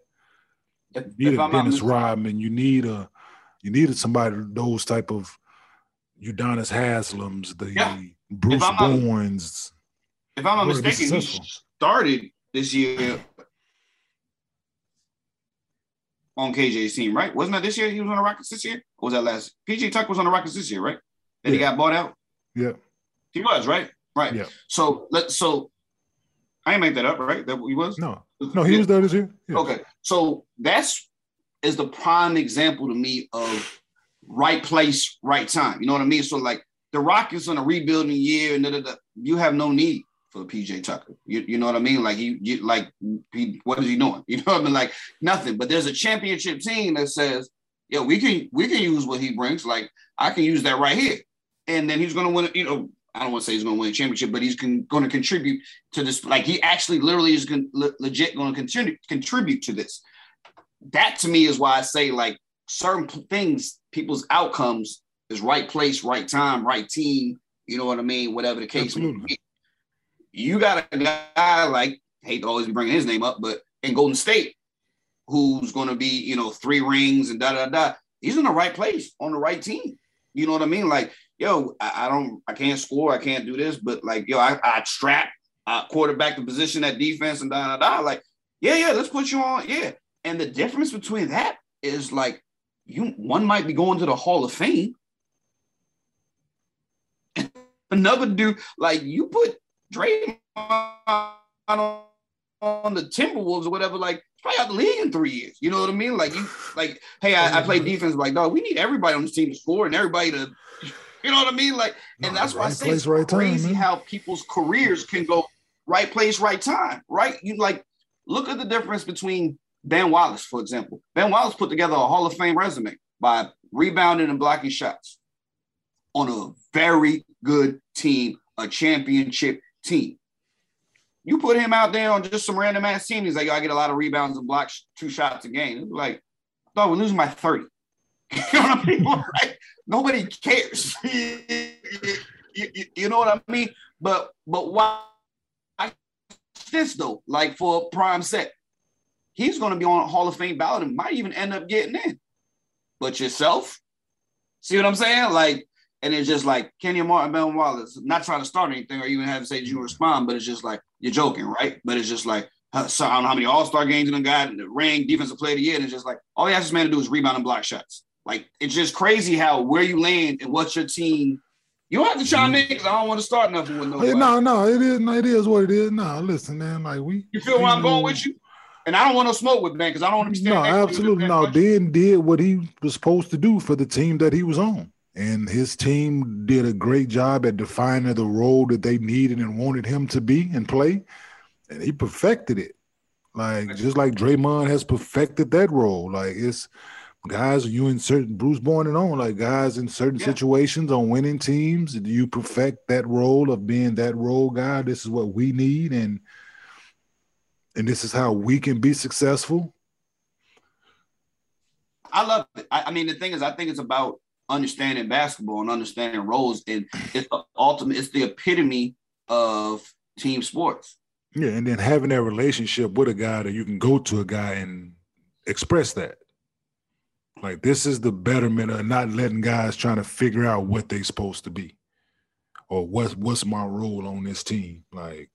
You need if a I'm Dennis Rodman. You need a you needed somebody those type of Udonis Haslems, the Yeah. Bruce not- Bowens. if I'm not mistaken, he started this year on KJ's team, right? Wasn't that this year? He was on the Rockets this year? Or was that last? PJ Tuck was on the Rockets this year, right? Then he got bought out. Yeah. He was right, right. Yeah. So let so I ain't make that up, right? That he was. No, no, he Yeah. was there this year. Yeah. Okay, so that's is the prime example to me of right place, right time. You know what I mean? So like the Rockets on a rebuilding year, and da, da, da, you have no need for PJ Tucker. You, you know what I mean? Like you, you like he, what is he doing? [LAUGHS] You know what I mean? Like nothing. But there's a championship team that says, yeah, we can we can use what he brings. Like I can use that right here, and then he's going to win. You know. I don't want to say he's going to win a championship, but he's con- going to contribute to this. Like he actually, literally, is con- le- legit going to contribute contribute to this that to me is why I say like certain things, people's outcomes is right place, right time, right team. You know what I mean? Whatever the case may be. You got a guy like hate to always be bringing his name up, but in Golden State, who's going to be you know three rings and da da da. He's in the right place on the right team. You know what I mean? Like, yo, I, I don't, I can't score, I can't do this, but like, yo, I, I strap, I quarterback the position at defense and da da da. Like, yeah, yeah, let's put you on, yeah. And the difference between that is like, you one might be going to the Hall of Fame. [LAUGHS] Another dude, like you put Draymond on, on the Timberwolves or whatever, like probably out the league in three years. You know what I mean? Like you, like, hey, I, I play defense. Like, dog, we need everybody on this team to score and everybody to, you know what I mean? Like, and no, that's why I say place, it's right crazy time, how people's careers can go right place, right time, right? You like look at the difference between Ben Wallace, for example. Ben Wallace put together a Hall of Fame resume by rebounding and blocking shots on a very good team, a championship team. You put him out there on just some random ass team. He's like, yo, I get a lot of rebounds and blocks two shots a game. like, thought we're losing by 30. [LAUGHS] you know what I mean? [LAUGHS] Right? Nobody cares. [LAUGHS] you, you, you, know what I mean? But but why this though? Like for prime set, he's going to be on a Hall of Fame ballot and might even end up getting in. But yourself, see what I'm saying? Like, and it's just like Kenyon Martin, Ben Wallace, not trying to start anything or even have to say you respond, but it's just like you're joking, right? But it's just like, so I don't know how many All Star games in the guy, the ring, defensive player of the year, and it's just like all he has this man to do is rebound and block shots. Like it's just crazy how where you land and what's your team. You don't have to chime in mm-hmm. because I don't want to start nothing with no. Hey, no, no, it is, no, it is what it is. No, listen, man, like we. You feel where I'm going with you? And I don't want no smoke with Ben because I don't want to be No, absolutely no. Ben did what he was supposed to do for the team that he was on. And his team did a great job at defining the role that they needed and wanted him to be and play and he perfected it. Like just like Draymond has perfected that role. Like it's guys you in certain Bruce Bowen and on like guys in certain yeah. situations on winning teams. Do you perfect that role of being that role guy. This is what we need, and and this is how we can be successful. I love it. I, I mean, the thing is, I think it's about understanding basketball and understanding roles, and it's the ultimate. It's the epitome of team sports. Yeah, and then having that relationship with a guy that you can go to a guy and express that. Like this is the betterment of not letting guys trying to figure out what they're supposed to be, or what's what's my role on this team. Like,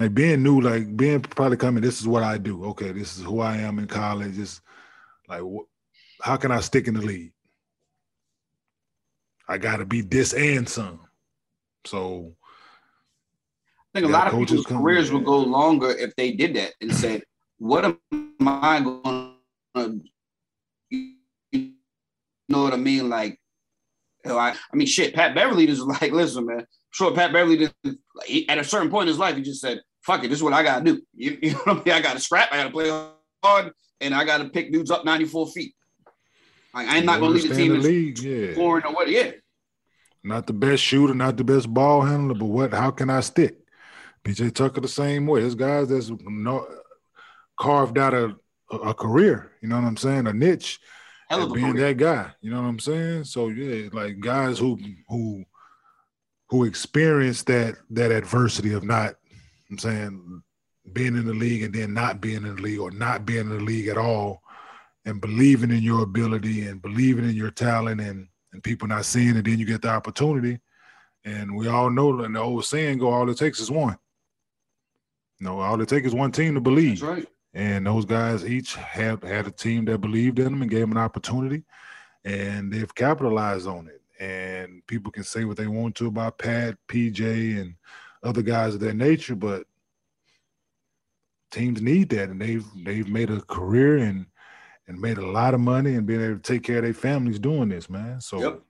like being new, like being probably coming. This is what I do. Okay, this is who I am in college. It's like, wh- how can I stick in the league? I got to be this and some. So I think a lot of people's careers would go longer if they did that and said, "What am I going to?" You know what I mean? Like, I, I mean, shit. Pat Beverley is [LAUGHS] like, listen, man. Sure, Pat Beverley did, at a certain point in his life, he just said, "Fuck it, this is what I gotta do." [LAUGHS] You, you know what I mean? I gotta scrap. I gotta play hard, and I gotta pick dudes up ninety four feet. Like, I'm not gonna leave the team the league, yeah. scoring or what? Yeah. Not the best shooter, not the best ball handler, but what? How can I stick? PJ Tucker the same way. There's guys that's no, carved out a, a career. You know what I'm saying? A niche. Hell being career. that guy. You know what I'm saying? So yeah, like guys who who who experience that that adversity of not. I'm saying being in the league and then not being in the league or not being in the league at all and believing in your ability and believing in your talent and and people not seeing it then you get the opportunity and we all know and the old saying go all it takes is one no, all it takes is one team to believe. That's right. And those guys each have had a team that believed in them and gave them an opportunity, and they've capitalized on it. And people can say what they want to about Pat, PJ, and other guys of that nature, but teams need that, and they've they've made a career and and made a lot of money and being able to take care of their families doing this, man. So yep.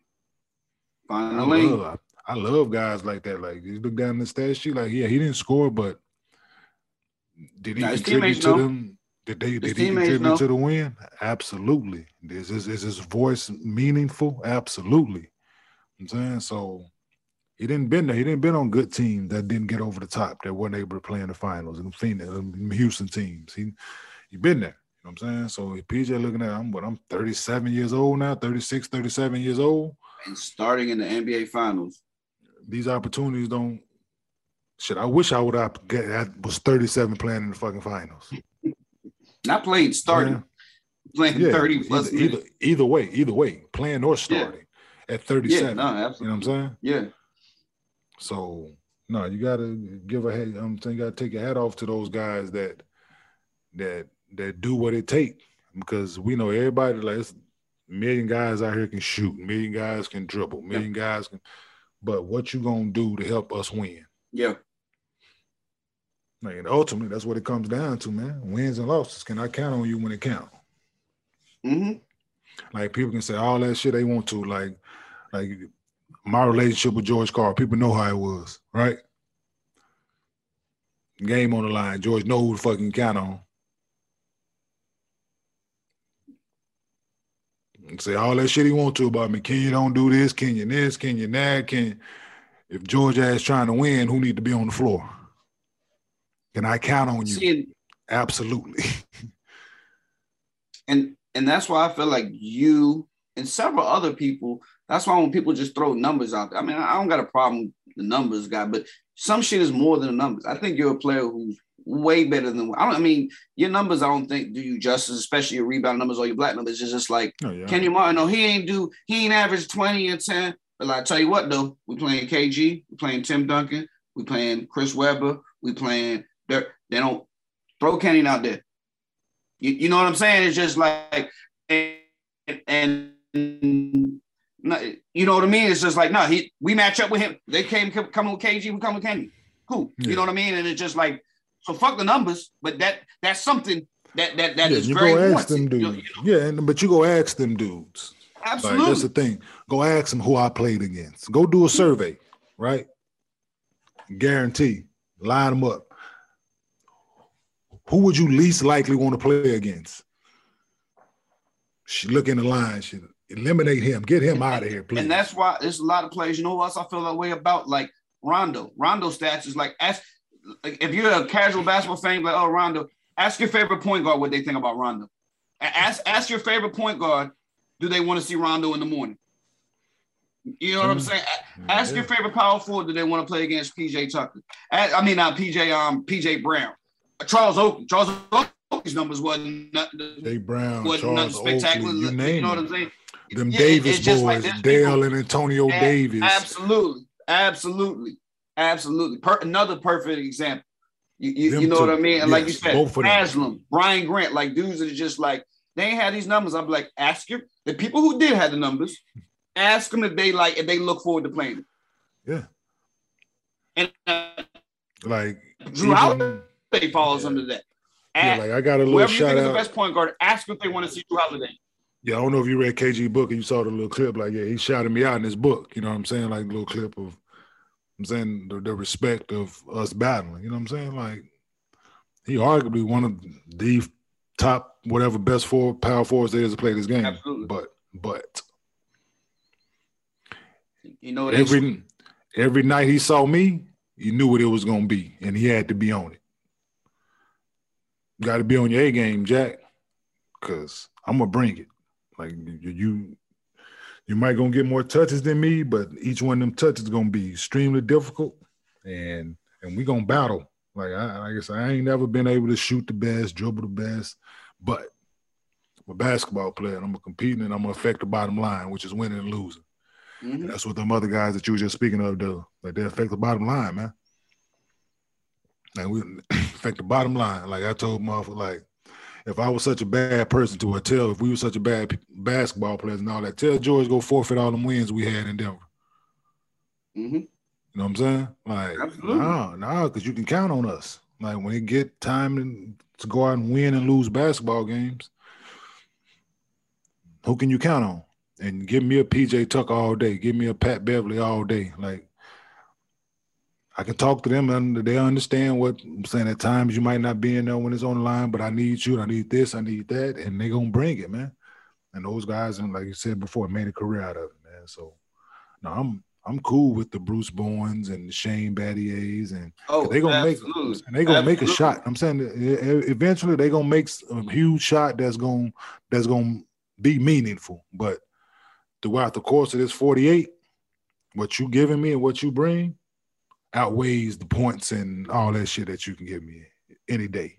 finally, I love, I love guys like that. Like you look down the stat sheet, like yeah, he didn't score, but did he now, contribute to know. them? Did they did he contribute know. to the win? Absolutely. Is his, is his voice meaningful? Absolutely. I'm saying so. He didn't been there. He didn't been on good teams that didn't get over the top. That weren't able to play in the finals and Phoenix, and Houston teams. He he been there. Know what I'm saying? So if PJ looking at I'm what I'm 37 years old now, 36, 37 years old. And starting in the NBA finals. These opportunities don't shit. I wish I would have get I was 37 playing in the fucking finals. [LAUGHS] Not playing starting. Yeah. Playing yeah, 30 plus either, either, either, way, either way, playing or starting yeah. at 37. Yeah, no, absolutely. You know what I'm saying? Yeah. So no, you gotta give a head. I'm saying you gotta take your hat off to those guys that that that do what it take because we know everybody like a million guys out here can shoot, million guys can dribble, million yeah. guys can. But what you gonna do to help us win? Yeah. Like, and ultimately, that's what it comes down to, man. Wins and losses. Can I count on you when it count? Mm-hmm. Like people can say all that shit they want to. Like, like my relationship with George Karl. People know how it was, right? Game on the line. George know who to fucking count on. Say all that shit he want to about me. Can you don't do this? Can you this? Can you that? Can if Georgia is trying to win, who need to be on the floor? Can I count on you? See, Absolutely. and and that's why I feel like you and several other people. That's why when people just throw numbers out there, I mean, I don't got a problem the numbers guy, but some shit is more than the numbers. I think you're a player who's way better than I don't. I mean, your numbers I don't think do you justice, especially your rebound numbers or your black numbers. It's just like oh, yeah. Kenny Martin. No, he ain't do. He ain't average twenty and ten. But like, I tell you what though, we playing KG, we playing Tim Duncan, we playing Chris Webber, we playing. They don't throw Kenny out there. You, you know what I'm saying? It's just like and, and you know what I mean? It's just like no, he we match up with him. They came coming with KG, we come with Kenny. Cool. Yeah. You know what I mean? And it's just like so fuck the numbers, but that that's something that that that yeah, is you very go ask them dudes. You know? Yeah, but you go ask them dudes. Absolutely, like, that's the thing. Go ask them who I played against. Go do a survey, right? Guarantee, line them up. Who would you least likely want to play against? She look in the line. She eliminate him. Get him out of here, please. And that's why there's a lot of players. You know what else I feel that way about? Like Rondo. Rondo stats is like ask if you're a casual basketball fan, like oh Rondo, ask your favorite point guard what they think about Rondo. Ask ask your favorite point guard, do they want to see Rondo in the morning? You know what I'm mm. saying? Ask yeah. your favorite power forward, do they want to play against PJ Tucker? I mean, not PJ, um, PJ Brown, Charles Oakley. Charles Oakley's numbers wasn't nothing. Jay Brown, wasn't Charles nothing spectacular. Oakley, you, name you know what I'm saying? Them Davis boys, like Dale people. and Antonio Davis. Absolutely, absolutely. Absolutely. Per- another perfect example. You, you, you know what I mean? And yes, like you said, Haslem, Brian Grant, like dudes that are just like, they ain't had these numbers. I'm like, ask your the people who did have the numbers, ask them if they like if they look forward to playing. Yeah. And uh, like Jrue Holiday falls yeah. under that. yeah, like I got a little shout out. the best point guard, ask if they want to see Jrue Holiday. Yeah, I don't know if you read KG book and you saw the little clip. Like, yeah, he shouted me out in his book. You know what I'm saying? Like a little clip of I'm saying the, the, respect of us battling. You know what I'm saying? Like he arguably one of the top whatever best four power forwards there is to play this game. Absolutely. But but you know every every night he saw me, he knew what it was gonna be, and he had to be on it. Got to be on your A game, Jack, because I'm gonna bring it. Like you, you might gonna get more touches than me, but each one of them touches is gonna be extremely difficult, and and we gonna battle. Like I, I guess I ain't never been able to shoot the best, dribble the best, but I'm a basketball player. and I'm gonna compete and I'm gonna affect the bottom line, which is winning and losing. Mm-hmm. And that's what them other guys that you were just speaking of do. Like they affect the bottom line, man. Like we [COUGHS] affect the bottom line. Like I told Motherfucker, like if I was such a bad person to tell if we were such a bad basketball players and all that, tell George go forfeit all them wins we had in Denver. Mm-hmm. You know what I'm saying? Like, Absolutely. nah, nah, because you can count on us. Like when it get time to go out and win and lose basketball games, who can you count on? And give me a PJ Tucker all day. Give me a Pat Beverley all day. Like I can talk to them and they understand what I'm saying. At times you might not be in there when it's online, but I need you, I need this, I need that, and they're gonna bring it, man. And those guys, and like you said before, made a career out of it, man. So no, I'm I'm cool with the Bruce Bowens and the Shane Battiers, and Oh, they gonna absolutely. make and they gonna make a shot. I'm saying eventually they gonna make a huge shot that's gonna that's gonna be meaningful. But throughout the course of this 48, what you giving me and what you bring outweighs the points and all that shit that you can give me any day.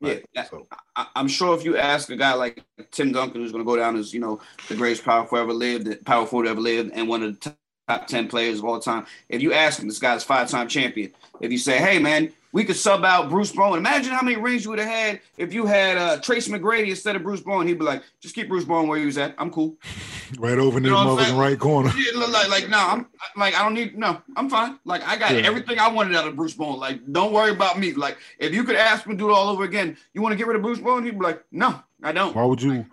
Yeah, So I, I'm sure if you ask a guy like Tim Duncan, who's going to go down as you know the greatest power forward ever lived, power forward ever lived, and one of the top ten players of all time, if you ask him, this guy's five time champion. If you say, "Hey man, we could sub out Bruce Bowen," imagine how many rings you would have had if you had uh, Trace McGrady instead of Bruce Bowen. He'd be like, "Just keep Bruce Bowen where he was at. I'm cool." [LAUGHS] right over in You know what I'm motherfucking saying? right corner. Like, like, no, I'm like, I don't need, no, I'm fine. Like, I got Yeah. everything I wanted out of Bruce Bowen. Like, don't worry about me. Like, if you could ask me to do it all over again, you want to get rid of Bruce Bowen? He'd be like, no, I don't. Why would you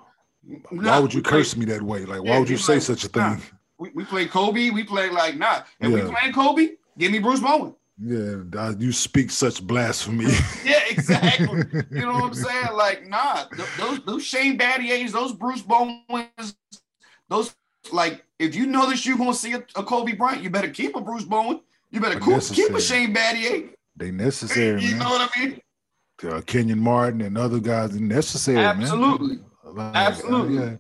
why would you we curse me that way? Like why Yeah, would you say like, such a nah. thing? We, we play Kobe. We play like, nah. If we Yeah. playing Kobe, give me Bruce Bowen. Yeah, you speak such blasphemy. [LAUGHS] Yeah, exactly. you know what I'm [LAUGHS] saying? Like, nah, th- those those Shane Battiers, those Bruce Bowens, those like, if you know that you're gonna see a, a Kobe Bryant, you better keep a Bruce Bowen. You better keep, keep a Shane Battier. they necessary, you man. know what I mean? uh, Kenyon Martin and other guys are necessary, man. Absolutely. Like, Absolutely. uh,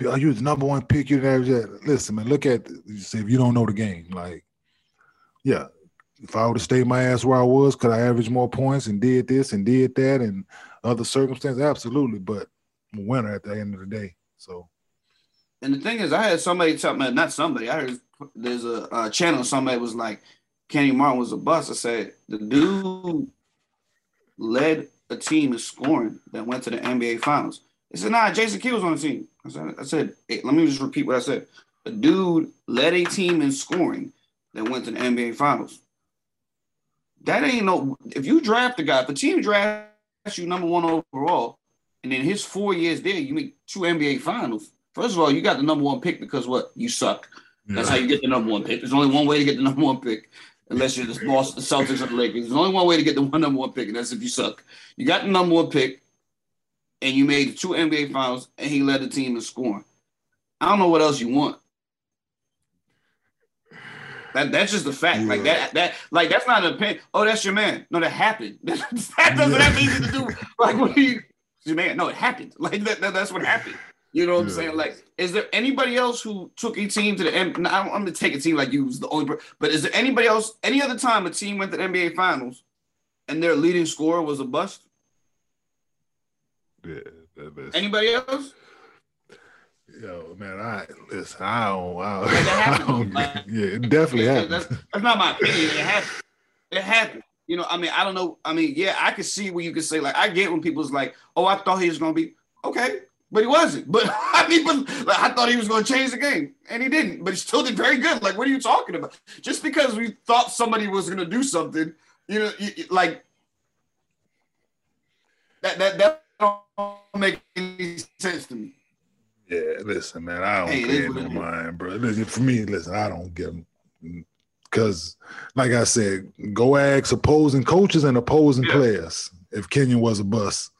yeah. Oh, you the number one pick. You average that. Listen, man. Look at you say if you don't know the game, like, yeah. If I would have stayed my ass where I was, could I average more points and did this and did that and other circumstances? Absolutely. But I'm a winner at the end of the day. So And the thing is, I had somebody tell me, not somebody, I heard there's a, uh channel, somebody was like, Kenny Martin was a bust. I said, the dude led a team in scoring that went to the NBA Finals. They said, nah, Jason Kidd was on the team. I said, I said, hey, let me just repeat what I said. A dude led a team in scoring that went to the NBA Finals. That ain't no, if you draft a guy, if a team drafts you number one overall, and in his four years there, you make two NBA Finals. First of all, you got the number one pick because what? You suck. That's how you get the number one pick. There's only one way to get the [LAUGHS] number one pick, unless you're the Boston Celtics or the Lakers. There's only one way to get the one number one pick, and that's if you suck. You got the number one pick, and you made two NBA Finals, and he led the team in scoring. I don't know what else you want. That, that's just a fact. Like that, that, like that's not an opinion. Oh, that's your man. No, that happened. [LAUGHS] that doesn't Yeah. have anything to do. Like what do you, your man? No, it happened. [LAUGHS] Like that, that- that's what happened. You know what I'm saying? Like, is there anybody else who took a team to the M? no, I don't- I'm gonna take a team like you was the only, but is there anybody else? Any other time a team went to the NBA Finals and their leading scorer was a bust? yeah, that's- Anybody else? Yo, man, I listen. I don't. I don't, [LAUGHS] I don't Like, yeah, it definitely That's, happened. that's not my opinion. It happened. It happened. You know, I mean, I don't know. I mean, yeah, I could see where you could say, like, I get when people's like, oh, I thought he was gonna be okay, but he wasn't. [LAUGHS] But I mean, but like, I thought he was gonna change the game, and he didn't. But he still did very good. Like, what are you talking about? Just because we thought somebody was gonna do something, you know, you, you- like that that that don't make any sense to me. Yeah, listen, man, I don't Hey, pay no mind, bro. Listen, for me, listen, I don't give them because, like I said, go ask opposing coaches and opposing Yeah. players if Kenyon was a bust.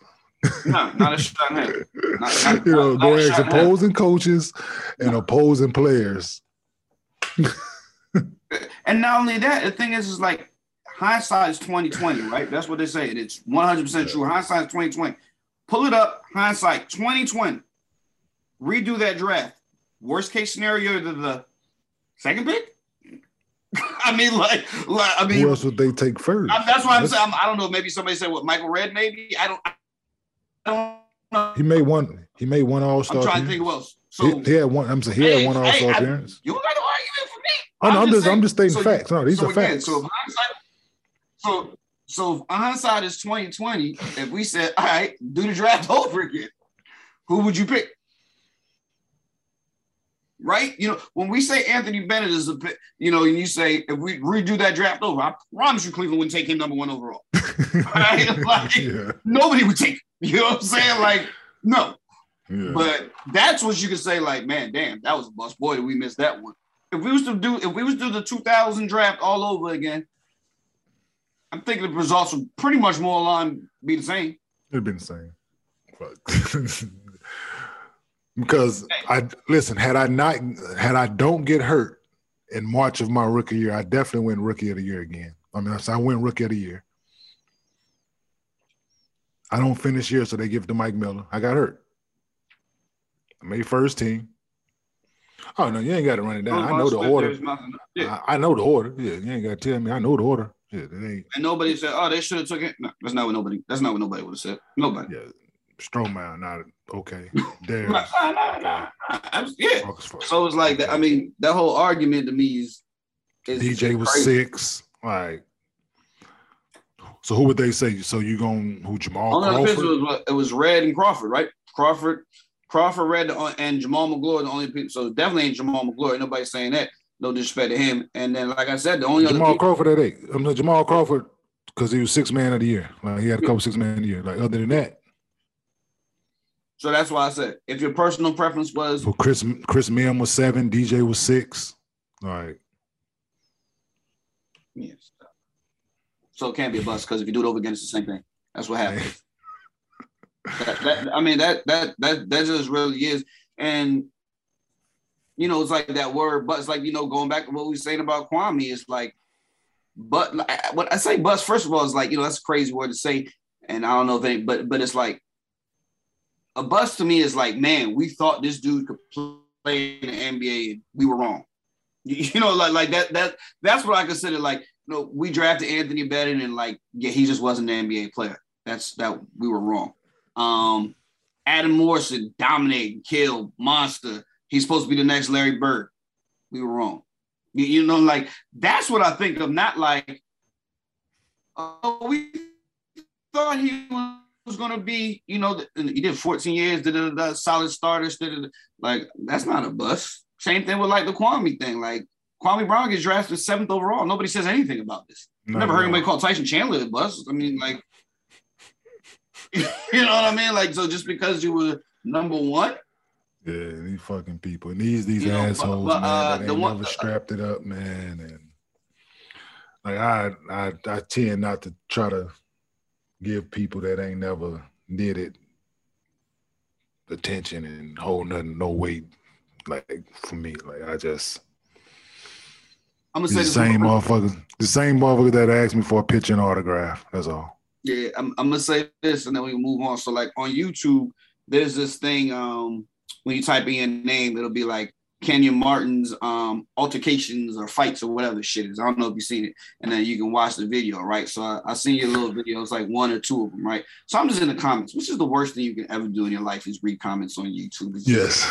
No, not a shot in him. Not, not, [LAUGHS] you know, not- go ask in opposing coaches and opposing players. And not only that, the thing is, is like hindsight is 2020, right? That's what they say. And it's 100% true. Hindsight is 2020. Pull it up, hindsight 2020. Redo that draft. Worst case scenario to the second pick? [LAUGHS] I mean, like, like I Who else would they take first? I- that's why I'm That's- saying, I'm, I don't know. Maybe somebody said what Michael Redd, maybe. I don't, I don't know. He made one. He made one All Star. I'm trying to think who else. So, he, he had one. I'm saying he Hey, had one All hey, Star I- appearance. You got an argument for me. Oh, no, I'm just- I'm saying- just stating so facts. No, these so are again, facts. So if hindsight, so so if hindsight is 2020, if we said, all right, do the draft [LAUGHS] over again, who would you pick? Right? You know, when we say Anthony Bennett is a pick, you know, and you say if we redo that draft over, I promise you Cleveland wouldn't take him number one overall. [LAUGHS] Right? [LAUGHS] Like, yeah, Nobody would take him. You know what I'm saying? Like, no. yeah. But that's what you could say, like, man, damn, that was a bust. Boy, did we miss that one. If we was to do, if we was to do the 2000 draft all over again, I'm thinking the results would pretty much more along be the same. It'd be the same. But- [LAUGHS] because I listen, had I not had I don't get hurt in March of my rookie year, I definitely went rookie of the year again. I mean, I went rookie of the year. I don't finish here, so they give it to Mike Miller. I got hurt. I made first team. Oh no, you ain't got to run it down. Oh, I know the order. Yeah. I, I, know the order. Yeah, you ain't got to tell me. I know the order. Yeah, ain't. And nobody said, "Oh, they should have took it." No, that's not what nobody. That's not what nobody would have said. Nobody. Yeah, Strowman, not okay. [LAUGHS] There. nah, nah, nah, yeah. So it's like that. I mean, that whole argument to me is. is DJ was crazy. six. Like, so who would they say? So you going who Jamal Crawford? It was, it was Redd and Crawford, right? Crawford, Crawford, Redd, and Jamaal Magloire the only people. So definitely ain't Jamaal Magloire. Nobody saying that. No disrespect to him. And then, like I said, the only Jamal other Crawford at eight. I mean, Jamal Crawford because he was six man of the year. Like he had a couple six man of the year. Like other than that. So that's why I said if your personal preference was well, Chris Chris Mihm was seven, DJ was six. All right. Yes. So it can't be a bust because if you do it over again, it's the same thing. That's what happens. [LAUGHS] that, that, I mean that that that that just really is, and you know it's like that word, but it's like you know going back to what we were saying about Kwame, it's like, but what I say, bust first of all it's like you know that's a crazy word to say, and I don't know if any, but but it's like a bust to me is like man, we thought this dude could play in the NBA, we were wrong. [LAUGHS] You know, like like that that that's what I consider like you know we drafted Anthony Bennett and like yeah he just wasn't an NBA player. That's that we were wrong. Um, Adam Morrison dominate, kill, monster. He's supposed to be the next Larry Bird. We were wrong. You, you know, like that's what I think of. Not like, oh, we thought he was going to be, you know, he did 14 years, did a solid starter. Like that's not a bust. Same thing with like the Kwame thing. Like Kwame Brown gets drafted seventh overall. Nobody says anything about this. No, Never heard no. anybody call Tyson Chandler a bust. I mean, like [LAUGHS] you know what I mean? Like, so just because you were number one. Yeah, these fucking people. And these these you assholes, but, but, man, uh, that ain't one, never strapped it up, man. And like I I I tend not to try to give people that ain't never did it attention and hold nothing no weight like for me. Like I just I'm gonna say the same motherfucker, the same motherfucker that asked me for a picture and autograph. That's all. Yeah, I'm, I'm, gonna say this and then we move on. So like on YouTube, there's this thing um when you type in your name, it'll be like Kenyon Martin's um altercations or fights or whatever shit is. I don't know if you've seen it, and then you can watch the video, right? So I, I seen your little videos, like one or two of them, right? So I'm just in the comments, which is the worst thing you can ever do in your life is read comments on YouTube. yes.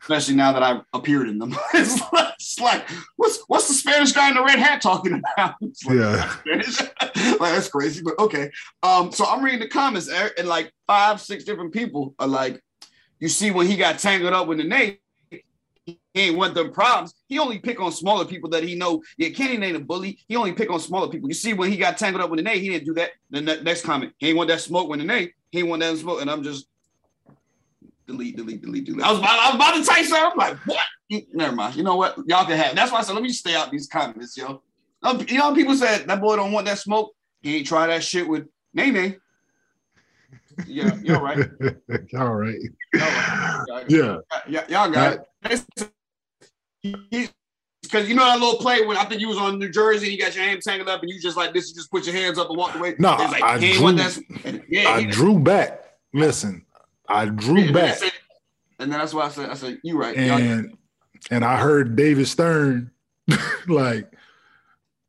Especially now that I've appeared in them. [LAUGHS] it's, like, it's, like, what's what's the Spanish guy in the red hat talking about? [LAUGHS] Like, yeah. [LAUGHS] like that's crazy, but okay. Um, so I'm reading the comments and like five, six different people are like, you see when he got tangled up with the Nate, he ain't want them problems. He only pick on smaller people that he know. Yeah, Kenny ain't a bully. He only pick on smaller people. You see, when he got tangled up with the Nate, he didn't do that. The next comment, he ain't want that smoke with the Nate. He ain't want that smoke, and I'm just delete, delete, delete, delete. I was about, I was about to type something. I'm like, what? Never mind. You know what? Y'all can have. It. That's why I said let me stay out these comments, yo. Um, you know, people said that boy don't want that smoke. He ain't try that shit with Nene. Yeah, you're right. [LAUGHS] All right. Y'all right. Yeah. Y'all got it because you know that little play when I think you was on New Jersey and you got your hands tangled up and you just like this, you just put your hands up and walk away. No, like, I, drew, yeah, I drew back. Listen, I drew yeah, back. Said, and then that's why I said, I said, you right. And and I heard David Stern [LAUGHS] like,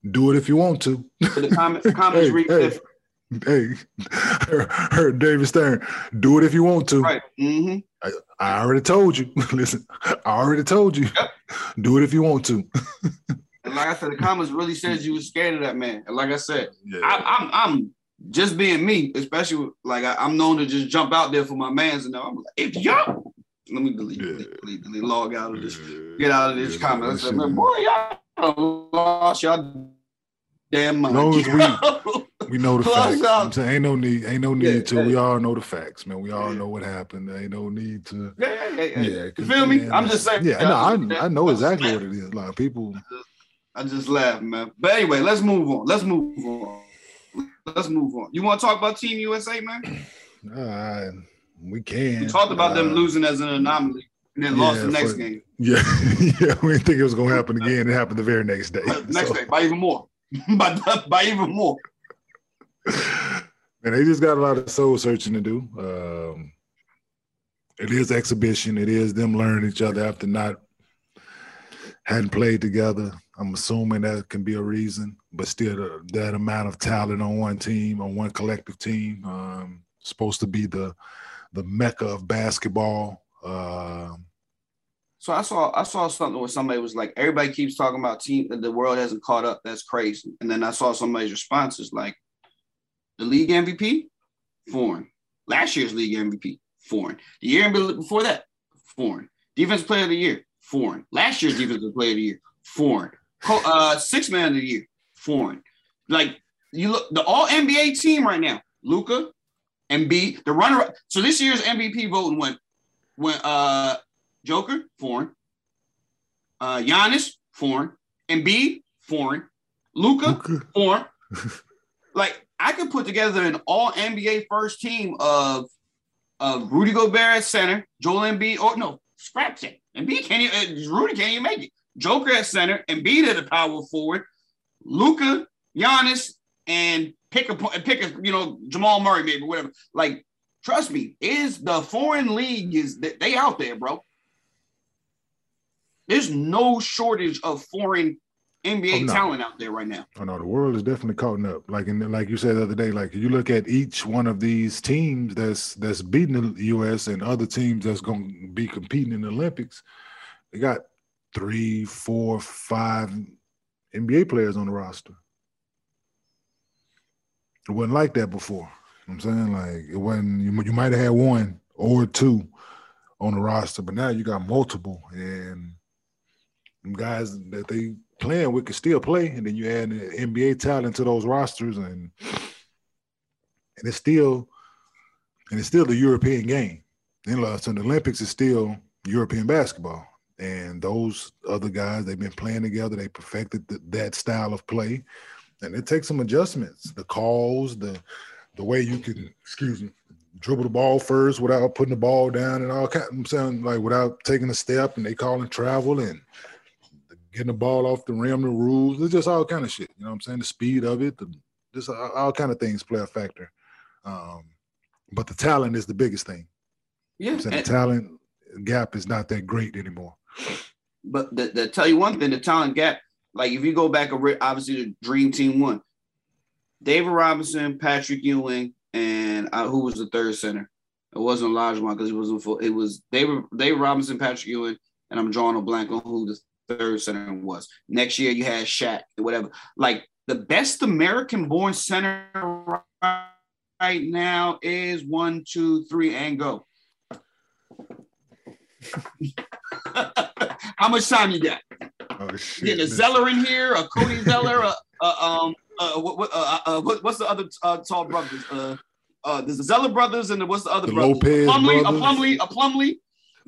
do it if you want to. the comments, comments [LAUGHS] hey, read hey, different. Hey, heard David Stern, do it if you want to. Right. Mm-hmm. I, I, already told you. [LAUGHS] Listen, I already told you. Yep. Do it if you want to. [LAUGHS] and like I said, the comments really says you was scared of that man. And like I said, yeah. I, am I'm, I'm just being me, especially like I, am known to just jump out there for my mans and now I'm like, if y'all let me delete, yeah. delete, delete, delete, log out of this, yeah. get out of this yeah, comment. I said, man, boy, y'all lost y'all damn mind. Long as we we know the facts. I'm saying ain't no need, ain't no need yeah, to. Yeah. We all know the facts, man. We all know what happened. Ain't no need to. Yeah, yeah, yeah. yeah you feel me? I'm just saying. Yeah, no, I, I know exactly what it is. A lot of people. I just laugh, man. But anyway, let's move on. Let's move on. Let's move on. You want to talk about Team USA, man? [CLEARS THROAT] Uh, we can. We talked about uh, them losing as an anomaly and then lost the next for, game. [LAUGHS] Yeah, [LAUGHS] yeah. We didn't think it was gonna happen again. It happened the very next day. [LAUGHS] next so. day, by even more. [LAUGHS] by by even more. And they just got a lot of soul searching to do. Um, it is exhibition. It is them learning each other after not hadn't played together. I'm assuming that can be a reason, but still, that amount of talent on one team, on one collective team, um, supposed to be the the mecca of basketball. Uh, so I saw I saw something where somebody was like, everybody keeps talking about team the world hasn't caught up. That's crazy. And then I saw somebody's responses like, the league MVP, foreign. Last year's league MVP, foreign. The year before that, foreign. Defense player of the year, foreign. Last year's defensive player of the year, foreign. Uh, six man of the year, foreign. Like you look, the All NBA team right now, Luka, and Embiid, the runner. So this year's MVP voting went went uh Joker, foreign. Uh Giannis, foreign. Embiid, foreign. Luka, foreign. [LAUGHS] like I could put together an all NBA first team of of Rudy Gobert at center, Joel Embiid, or no, scratch it. Embiid can't even, uh, Rudy can't even make it. Joker at center, and Embiid at the power forward, Luka, Giannis, and pick a pick a you know Jamal Murray maybe whatever. Like, trust me, is the foreign league is they out there, bro. There's no shortage of foreign NBA oh, no. talent out there right now. Oh no, the world is definitely caught up. Like in like you said the other day, like you look at each one of these teams that's that's beating the US and other teams that's gonna be competing in the Olympics, they got three, four, five NBA players on the roster. It wasn't like that before. You know I'm saying like it wasn't. You, you might have had one or two on the roster, but now you got multiple, and guys that they playing with can still play, and then you add NBA talent to those rosters, and and it's still and it's still the European game. And so the Olympics is still European basketball, and those other guys they've been playing together. They perfected the, that style of play, and it takes some adjustments. The calls, the the way you can excuse me dribble the ball first without putting the ball down and all kind. I'm saying like without taking a step, and they call calling travel and getting the ball off the rim, the rules. It's just all kind of shit. You know what I'm saying? The speed of it, the, just all, all kind of things play a factor. Um, but the talent is the biggest thing. Yeah, you know the talent gap is not that great anymore. But the, the tell you one thing, the talent gap. Like if you go back, obviously the Dream Team won. David Robinson, Patrick Ewing, and uh, who was the third center? It wasn't Olajuwon because he wasn't full. It was David David Robinson, Patrick Ewing, and I'm drawing a blank on who the third center was. Next year you had Shaq or whatever. Like the best American born center right now is one, two, three, and go. [LAUGHS] How much time you got? Oh, shit, Getting a Zeller in here, a Cody Zeller, a, a um, uh, what, what, uh, uh, what's the other uh, tall brothers? Uh, uh, there's the Zeller brothers, and the, what's the other the brothers? Lopez a Plumlee, brothers. a Plumlee, a Plumlee.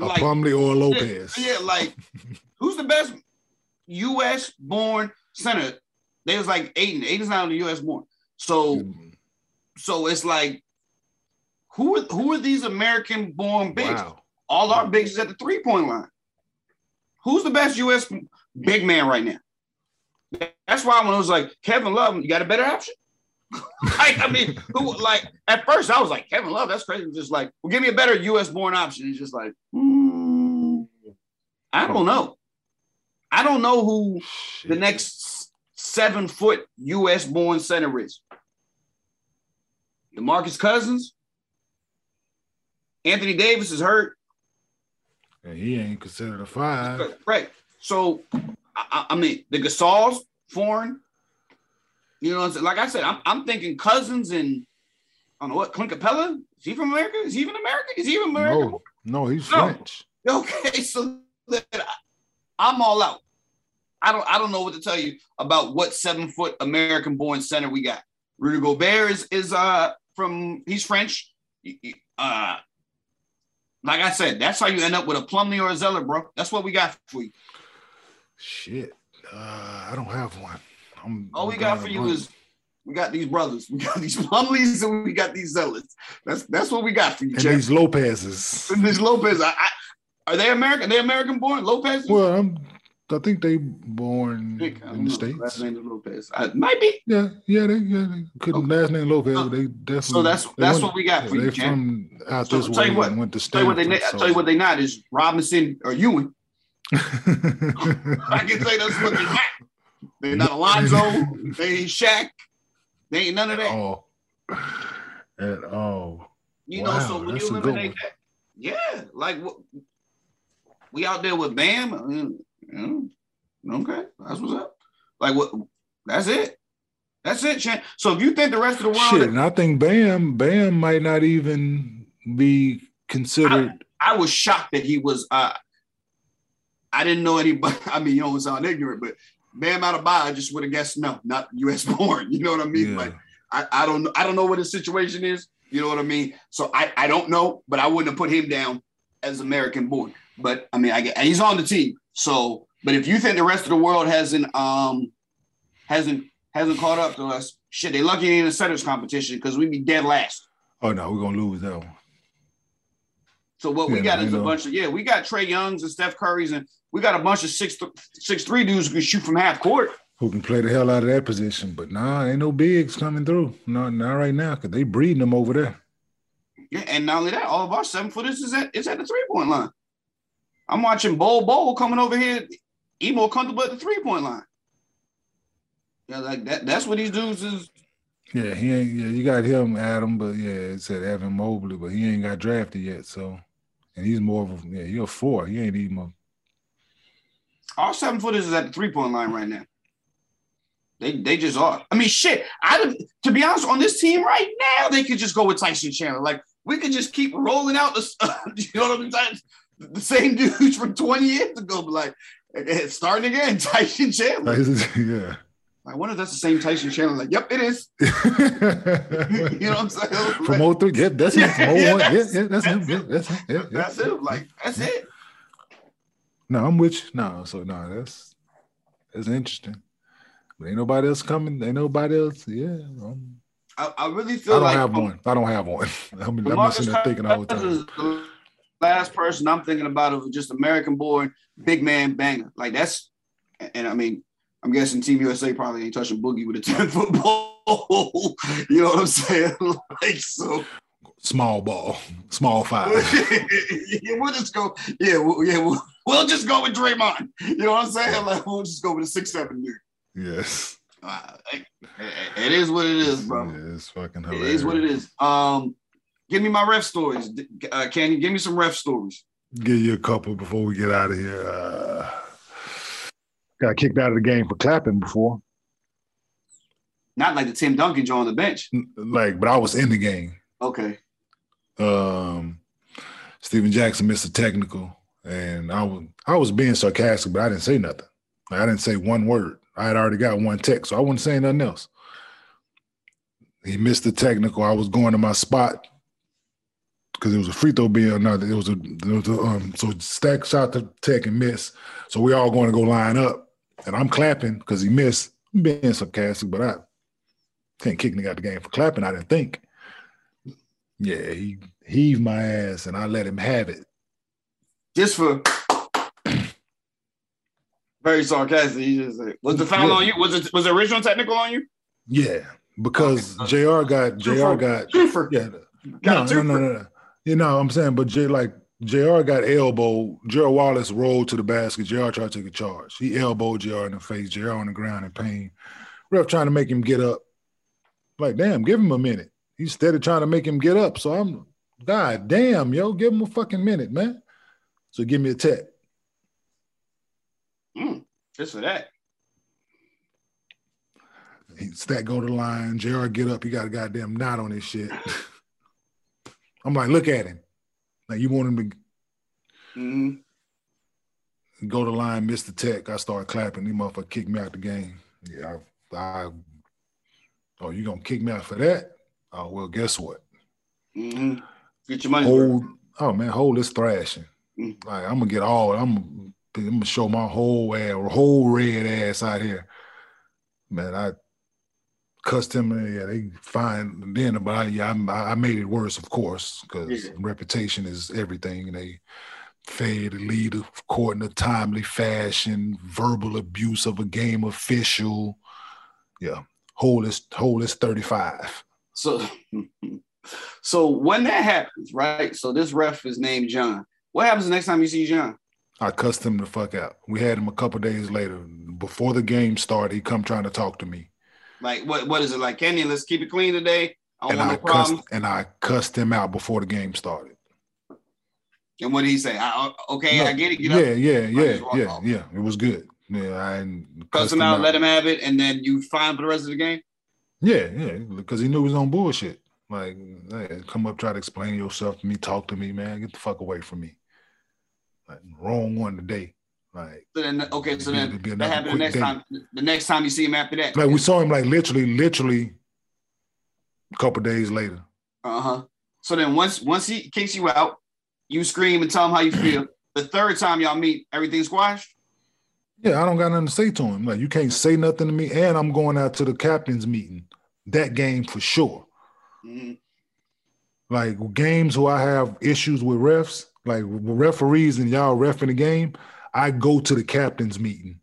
A like, or a Lopez. Yeah, like who's the best U.S. born center? They was like Ayton. Ayton's not the U.S. born. So, mm-hmm. so it's like, who are who are these American born bigs? Wow. All our bigs is at the three point line. Who's the best U.S. big man right now? That's why when it was like Kevin Love, you got a better option. [LAUGHS] like, I mean, who like at first I was like, Kevin Love, that's crazy. Just like, well, give me a better US born option. He's just like, mm, I don't know. I don't know who Shit. the next seven foot US born center is. DeMarcus Cousins. Anthony Davis is hurt. And he ain't considered a five. Right. So, I, I mean, the Gasols, foreign. You know, like I said, I'm, I'm thinking Cousins and I don't know what Clint Capela. Is he from America? Is he even American? Is he even American? No, no, he's no. French. [LAUGHS] Okay, so I'm all out. I don't I don't know what to tell you about what seven foot American born center we got. Rudy Gobert is is uh from he's French. Uh, like I said, that's how you end up with a Plumlee or a Zeller, bro. That's what we got for you. Shit, uh, I don't have one. I'm, All we got for you is we got these brothers, we got these [LAUGHS] Plumlees, and we got these Zellers. That's that's what we got for you. And these Lopez's. And these Lopez. I, I Are they American? Are they American born? Lopez? Well, I'm I think they born in the states. Last name is Lopez. Uh, might be. Yeah, yeah, they yeah they couldn't okay. last name Lopez. Uh, they definitely. So that's that's went, what we got for yeah, you. They from out so, this way you what, went to Tell you what they so. tell you what they not is Robinson or Ewing. [LAUGHS] I can say that's what they not. They're not [LAUGHS] Alonzo. they ain't Shaq. They ain't none of that. Oh, at all. You wow, know, so when you eliminate that, yeah, like we out there with Bam. You know, okay, that's what's up. Like what? That's it. That's it, Shane. So if you think the rest of the world, shit, and I think Bam, Bam might not even be considered. I, I was shocked that he was. uh I didn't know anybody. [LAUGHS] I mean, you don't sound ignorant, but Bam out Adebayo, I just would have guessed no, not U.S. [LAUGHS] born. You know what I mean? Yeah. Like I, I don't I don't know what his situation is. You know what I mean? So I, I don't know, but I wouldn't have put him down as American born. But I mean, I get, he's on the team. So, but if you think the rest of the world hasn't um hasn't hasn't caught up to us, shit, they lucky in the setters competition because we'd be dead last. Oh no, we're gonna lose that one. So what yeah, we got is a bunch of yeah, we got Trey Youngs and Steph Curry's and we got a bunch of six six three dudes who can shoot from half court. Who can play the hell out of that position? But nah, ain't no bigs coming through. No, not right now because they breeding them over there. Yeah, and not only that, all of our seven footers is at is at the three point line. I'm watching Bol Bol coming over here, he more comfortable at the three point line. Yeah, like that. That's what these dudes is. Yeah, he ain't. Yeah, you got him, Adam, but yeah, it said Evan Mobley, but he ain't got drafted yet. So, and he's more of a yeah, you're a four. He ain't even. A, All seven footers is at the three point line right now. They they just are. I mean, shit. I to be honest, on this team right now, they could just go with Tyson Chandler. Like we could just keep rolling out the, [LAUGHS] you know what I'm saying? The same dudes from 20 years ago, but like eh, eh, starting again, [LAUGHS] Tyson Chandler. yeah. I wonder if that's the same Tyson Chandler. Like, yep, it is. [LAUGHS] you know what I'm saying? [LAUGHS] From 03, yep, that's him. 01, yeah, that's, yeah, that's, him. Yeah, that's him. Yeah, that's him. Like, that's it. No, I'm with you. No, so no, that's that's interesting. But ain't nobody else coming. Ain't nobody else. Yeah. I'm, I, I really feel I don't like have one. I don't have one. I'm, I'm sitting there thinking all the time. Last person I'm thinking about of just American born big man banger. Like that's, and I mean, I'm guessing Team USA probably ain't touching Boogie with a 10 foot ball. [LAUGHS] you know what I'm saying? [LAUGHS] like so. Small ball, small five. [LAUGHS] yeah, we'll just go. Yeah, we'll, yeah, we'll, we'll just go with Draymond. You know what I'm saying? Like we'll just go with a six seven dude. Yes. Uh, it is what it is, bro. Yeah, it's fucking hilarious. It is what it is. Um, give me my ref stories. Uh, can you give me some ref stories? Give you a couple before we get out of here. Uh, got kicked out of the game for clapping before. Not like the Tim Duncan joint on the bench. Like, but I was in the game. Okay. Um, Stephen Jackson missed a technical, and I was I was being sarcastic, but I didn't say nothing. Like, I didn't say one word. I had already got one tech, so I wasn't saying nothing else. He missed the technical. I was going to my spot because it was a free throw being no, it was a, it was a um, so stack shot the tech and miss. So we all going to go line up, and I'm clapping because he missed. I'm being sarcastic, but I can't kick me out the game for clapping. I didn't think. Yeah, he heaved my ass, and I let him have it. Just for [CLEARS THROAT] very sarcastic. He just like, was the foul yeah. on you? Was it was the original technical on you? Yeah, because okay. Jr. got Jr. got yeah. No, no, no, no, no. You know what I'm saying, but J like Jr. got elbowed. Gerald Wallace rolled to the basket. Jr. tried to take a charge. He elbowed Jr. in the face. Jr. on the ground in pain. Ref trying to make him get up. Like, damn, give him a minute. He's steady trying to make him get up. So I'm, God damn, yo, give him a fucking minute, man. So give me a tech. Mm, just for that. He stack go to the line. JR get up. He got a goddamn knot on his shit. [LAUGHS] I'm like, look at him. Like you want him to mm-hmm. go to line, miss the tech. I start clapping. He motherfucker kicked me out the game. Yeah, I, I oh, you gonna kick me out for that? Oh well, guess what? Mm-hmm. Get your money. Hold, oh man, hold this thrashing. Mm-hmm. Like I'm gonna get all. I'm I'm gonna show my whole ass, whole red ass out here. Man, I cussed him. And uh, Yeah, they fine then, but I, yeah, I, I made it worse, of course, because yeah. reputation is everything. And they failed to lead the court in a timely fashion, verbal abuse of a game official. Yeah, whole is whole is 35. So [LAUGHS] so when that happens, right? So this ref is named John. What happens the next time you see John? I cussed him the fuck out. We had him a couple days later. Before the game started, he come trying to talk to me. Like what what is it like? Kenny, let's keep it clean today. I and I no cussed and I cussed him out before the game started. And what did he say? I, okay, no, I get it. Get yeah, yeah, yeah, yeah, off. yeah. It was good. Yeah, I cussed him out, out, let him have it, and then you fine for the rest of the game. Yeah, yeah, because he knew he was on bullshit. Like, hey, come up, try to explain yourself to me, talk to me, man. Get the fuck away from me. Like, wrong one today. Like, so then, okay, so then that happened the next day. time. The next time you see him after that, like we saw him, like literally, literally, a couple days later. Uh huh. So then, once once he kicks you out, you scream and tell him how you [CLEARS THROAT] feel. the third time y'all meet, everything squashed. Yeah, I don't got nothing to say to him. Like, you can't say nothing to me, and I'm going out to the captain's meeting. That game for sure. Mm-hmm. Like games where I have issues with refs, like referees and y'all refing the game, I go to the captain's meeting.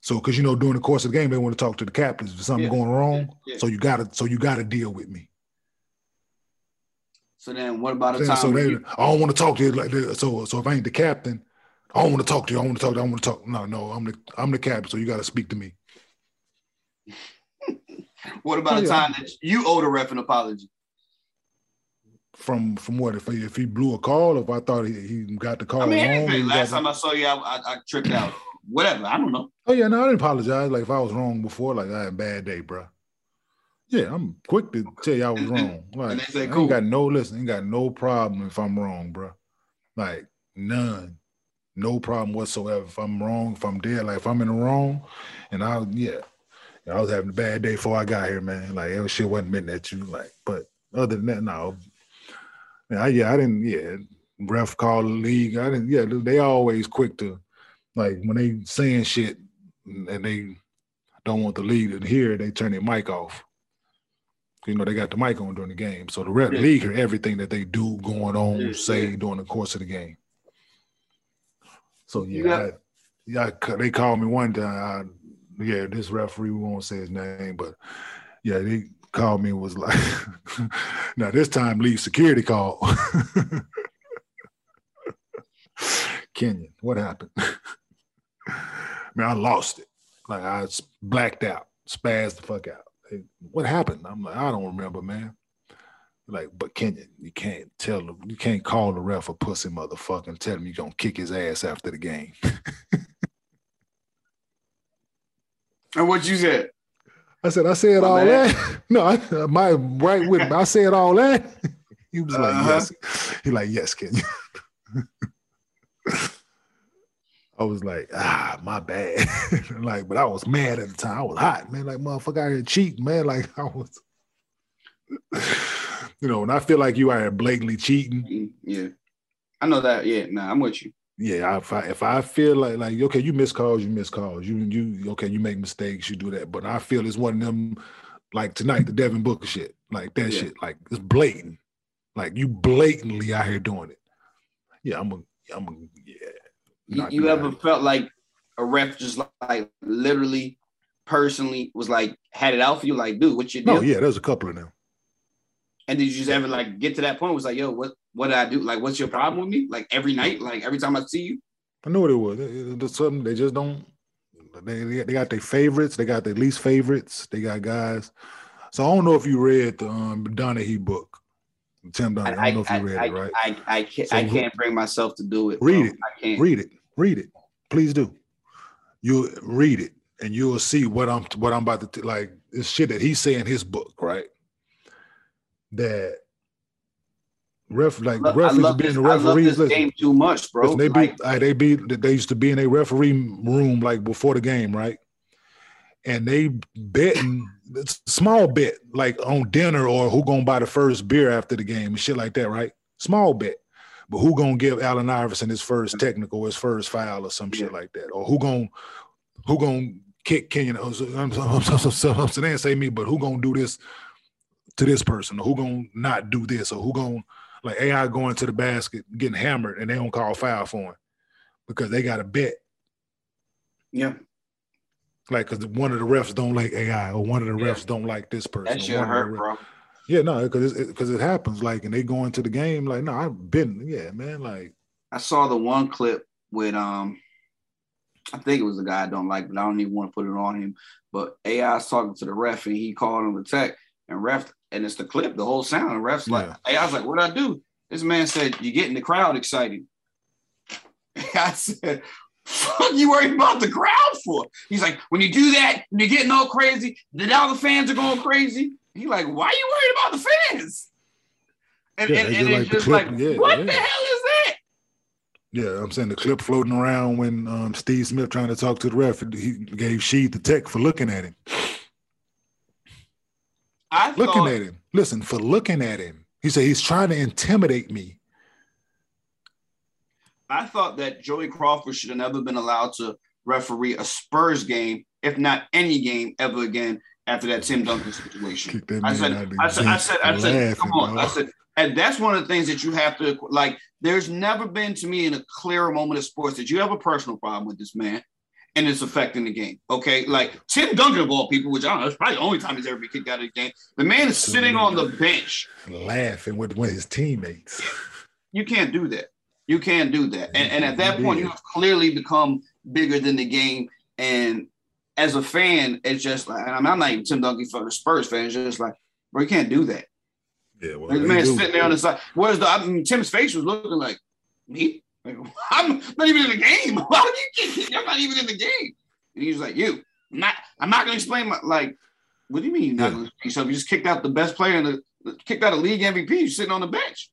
So, because you know, during the course of the game, they want to talk to the captains if something yeah. going wrong. Yeah. Yeah. So you gotta, so you gotta deal with me. So then, what about a time? So they, you- I don't want to talk to you like this. So, so if I ain't the captain, I don't want to talk to you. I want to talk. To you. I want to talk. No, no, I'm the, I'm the captain. So you got to speak to me. [LAUGHS] what about a time that you owe the ref an apology? From from what if he, if he blew a call? If I thought he, he got the call I mean, wrong, last time I saw you, I, I, I, tripped out. Whatever, I don't know. Oh yeah, no, I didn't apologize. Like if I was wrong before, like I had a bad day, bro. Yeah, I'm quick to tell you I was wrong. Like say, cool. I ain't got no listen, ain't got no problem if I'm wrong, bro. Like none, no problem whatsoever. If I'm wrong, if I'm dead, like if I'm in the wrong, and I yeah, I was having a bad day before I got here, man. Like that shit wasn't meant at you. Like, but other than that, no. I, yeah, I didn't. Yeah, ref call the league. I didn't. Yeah, they always quick to, like when they saying shit and they don't want the league to hear, they turn their mic off. You know, they got the mic on during the game, so the ref yeah. league hear everything that they do going on, yeah, say during the course of the game. So yeah, I, yeah, they called me one time yeah, this referee we won't say his name, but yeah, they called me and was like, [LAUGHS] now this time leave security call. [LAUGHS] Kenyon, what happened? [LAUGHS] Man, I lost it. Like I blacked out, spazzed the fuck out. What happened? I'm like, I don't remember, man. Like, but Kenyon, you can't tell him, you can't call the ref a pussy motherfucker and tell him you're gonna kick his ass after the game. And what you said? I said, I said my all that. [LAUGHS] No, I, my right with I said all that. [LAUGHS] He was like, uh-huh. yes. He like, yes, can you? [LAUGHS] I was like, ah, my bad. like, but I was mad at the time. I was hot, man. Like, motherfucker out here cheating, man. Like, I was, you know, and I feel like you are blatantly cheating. Yeah. I know that. Yeah, nah, I'm with you yeah, if I if I feel like like okay, you miss calls, you miss calls, you you okay, you make mistakes, you do that. But I feel it's one of them like tonight, the Devin Booker shit, like that yeah. shit, like it's blatant, like you blatantly out here doing it. Yeah, I'm a, I'm a, yeah. You, you ever felt like a ref just like literally, personally was like had it out for you, like, dude, what you do? Oh yeah, there's a couple of them. And did you just ever like get to that point? Was like, yo, what what did I do? Like, what's your problem with me? Like every night, like every time I see you. I know what it was. There's something they just don't. They they got their favorites. They got their least favorites. They got guys. So I don't know if you read the um, Donaghy book, Tim Donaghy. I, I don't know if you read I, it, right? I I, can't, so I can't bring myself to do it. Read it. I can't. Read it. Read it. Please do. You read it, and you'll see what I'm what I'm about to like. This shit that he's saying his book, right? That Ref like the referees being the referees. Listen, game too much, bro. Listen, they like, be they be they used to be in a referee room like before the game, right? And they betting small bet like on dinner or who gonna buy the first beer after the game and shit like that, right? Small bet. But who gonna give Allen Iverson his first technical, his first foul, or some yeah. shit like that? Or who gonna who gonna kick Kenyon? I'm, I'm, I'm, I'm saying say me, but who gonna do this to this person? Or who gonna not do this? Or who gonna like AI going to the basket, getting hammered, and they don't call foul for him because they got a bet. Yeah. Like, because one of the refs don't like AI, or one of the refs don't like this person. That should hurt, bro. Yeah, no, because it, cause it happens. Like, and they go into the game like, no, I've been, yeah, man. Like, I saw the one clip with um, I think it was a guy I don't like, but I don't even want to put it on him. But AI's talking to the ref and he called him a tech, and ref, and it's the clip, the whole sound. And ref's like, yeah. AI's like, what I do? This man said, you're getting the crowd excited. [LAUGHS] I said, fuck you worried about the crowd for? He's like, when you do that, and you're getting all crazy, then all the fans are going crazy. He's like, why are you worried about the fans? And, yeah, and, and it's just like, yeah, what yeah. the hell is that? Yeah, I'm saying the clip floating around when um, Steve Smith trying to talk to the ref, he gave Sheed the tech for looking at him. I looking thought, at him. Listen, for looking at him. He said he's trying to intimidate me. I thought that Joey Crawford should have never been allowed to referee a Spurs game, if not any game ever again after that Tim Duncan situation. I said, I said, I said, I said, come on. I said, and that's one of the things that you have to like. There's never been to me in a clearer moment of sports that you have a personal problem with this man and it's affecting the game. Okay. Like Tim Duncan of all people, which I don't know, it's probably the only time he's ever been kicked out of the game. The man is sitting on the bench laughing with, with his teammates. You can't do that. You can't do that. And, and at that point, you have clearly become bigger than the game. And as a fan, it's just like, I I'm not even Tim Duncan for the Spurs fan. It's just like, bro, you can't do that. Yeah, well, the man sitting there on the side. Whereas the I mean, Tim's face was looking like me. Like, [LAUGHS] I'm not even in the game. [LAUGHS] Why would you kick I'm not even in the game. And he's like, you. I'm not. I'm not gonna explain my like. What do you mean you're not gonna explain yourself? You just kicked out the best player in the kicked out a league MVP. You're sitting on the bench.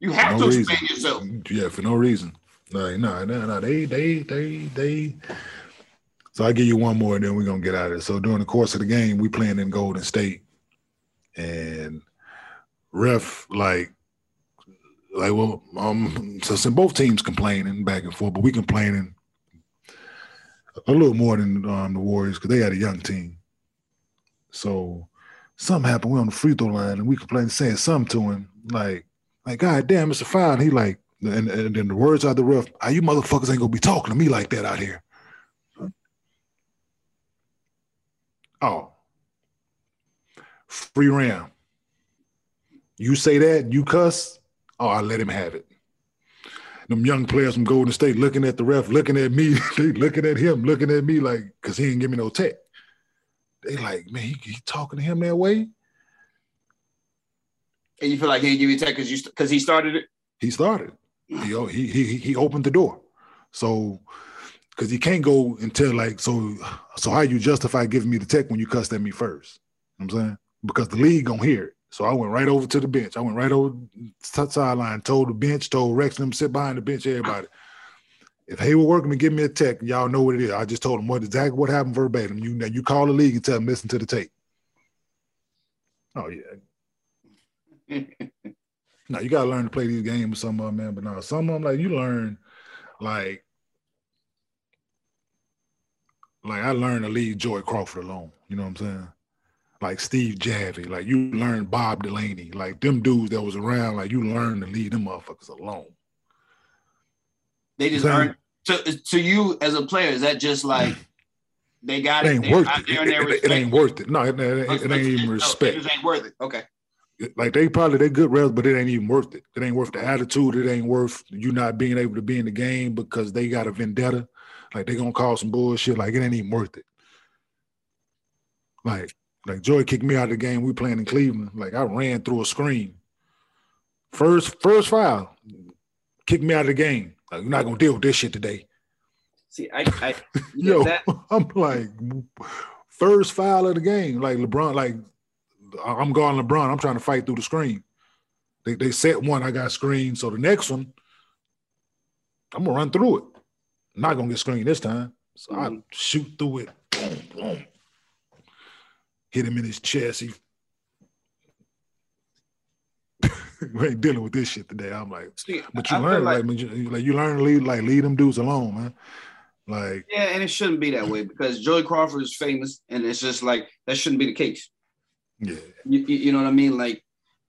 You have no to explain reason. yourself. Yeah, for no reason. Like, no, no, no. They, they, they, they. So I give you one more, and then we're gonna get out of it. So during the course of the game, we playing in Golden State, and ref like, like well, um, so, so both teams complaining back and forth, but we complaining a little more than um, the Warriors because they had a young team. So something happened. We on the free throw line, and we complaining, saying something to him like like, God damn, it's a foul. And he like, and, and then the words out the ref, ah, you motherfuckers ain't gonna be talking to me like that out here. Oh. Free round. You say that, you cuss, oh, I let him have it. Them young players from Golden State looking at the ref, looking at me, [LAUGHS] they looking at him, looking at me like, cause he didn't give me no tech. They like, man, he, he talking to him that way. And you feel like he didn't give you tech because you because he started it. He started. He he he he opened the door. So because he can't go until like so so how you justify giving me the tech when you cussed at me first? You know I'm saying because the league gonna hear it. So I went right over to the bench. I went right over to sideline, told the bench, told Rex them sit behind the bench, everybody. If Hayward working to give me a tech, y'all know what it is. I just told him what exactly what happened verbatim. You you call the league and tell them listen to the tape. Oh yeah, [LAUGHS] now you gotta learn to play these games with some of them, man. But now some of them, like you learn, like, like I learned to leave Joey Crawford alone. You know what I'm saying? Like Steve Javie, like you learn Bob Delaney, like them dudes that was around, like you learn to leave them motherfuckers alone. They just learn to to you as a player. Is that just like they got it? Ain't it worth it. It, it, it, ain't worth it. No, it, it, it ain't even respect. It ain't worth it. Okay like they probably they good refs, but it ain't even worth it. It ain't worth the attitude. It ain't worth you not being able to be in the game because they got a vendetta. Like they gonna call some bullshit. Like it ain't even worth it. Like like Joey kicked me out of the game. We playing in Cleveland. Like I ran through a screen. First first foul, kicked me out of the game. Like you're not gonna deal with this shit today. See, I, I [LAUGHS] yo, that. [LAUGHS] I'm like first foul of the game. Like LeBron, like I'm guarding LeBron. I'm trying to fight through the screen. They they set one, I got screened. So the next one, I'm gonna run through it. I'm not gonna get screened this time. So mm-hmm. I shoot through it. Boom, boom. Hit him in his chest. He [LAUGHS] we ain't dealing with this shit today. I'm like, See, but you I learn like, like, you, like you learn to lead like lead them dudes alone, man. Like yeah, and it shouldn't be that way because Joey Crawford is famous, and it's just like that shouldn't be the case. Yeah. You, you know what I mean? Like,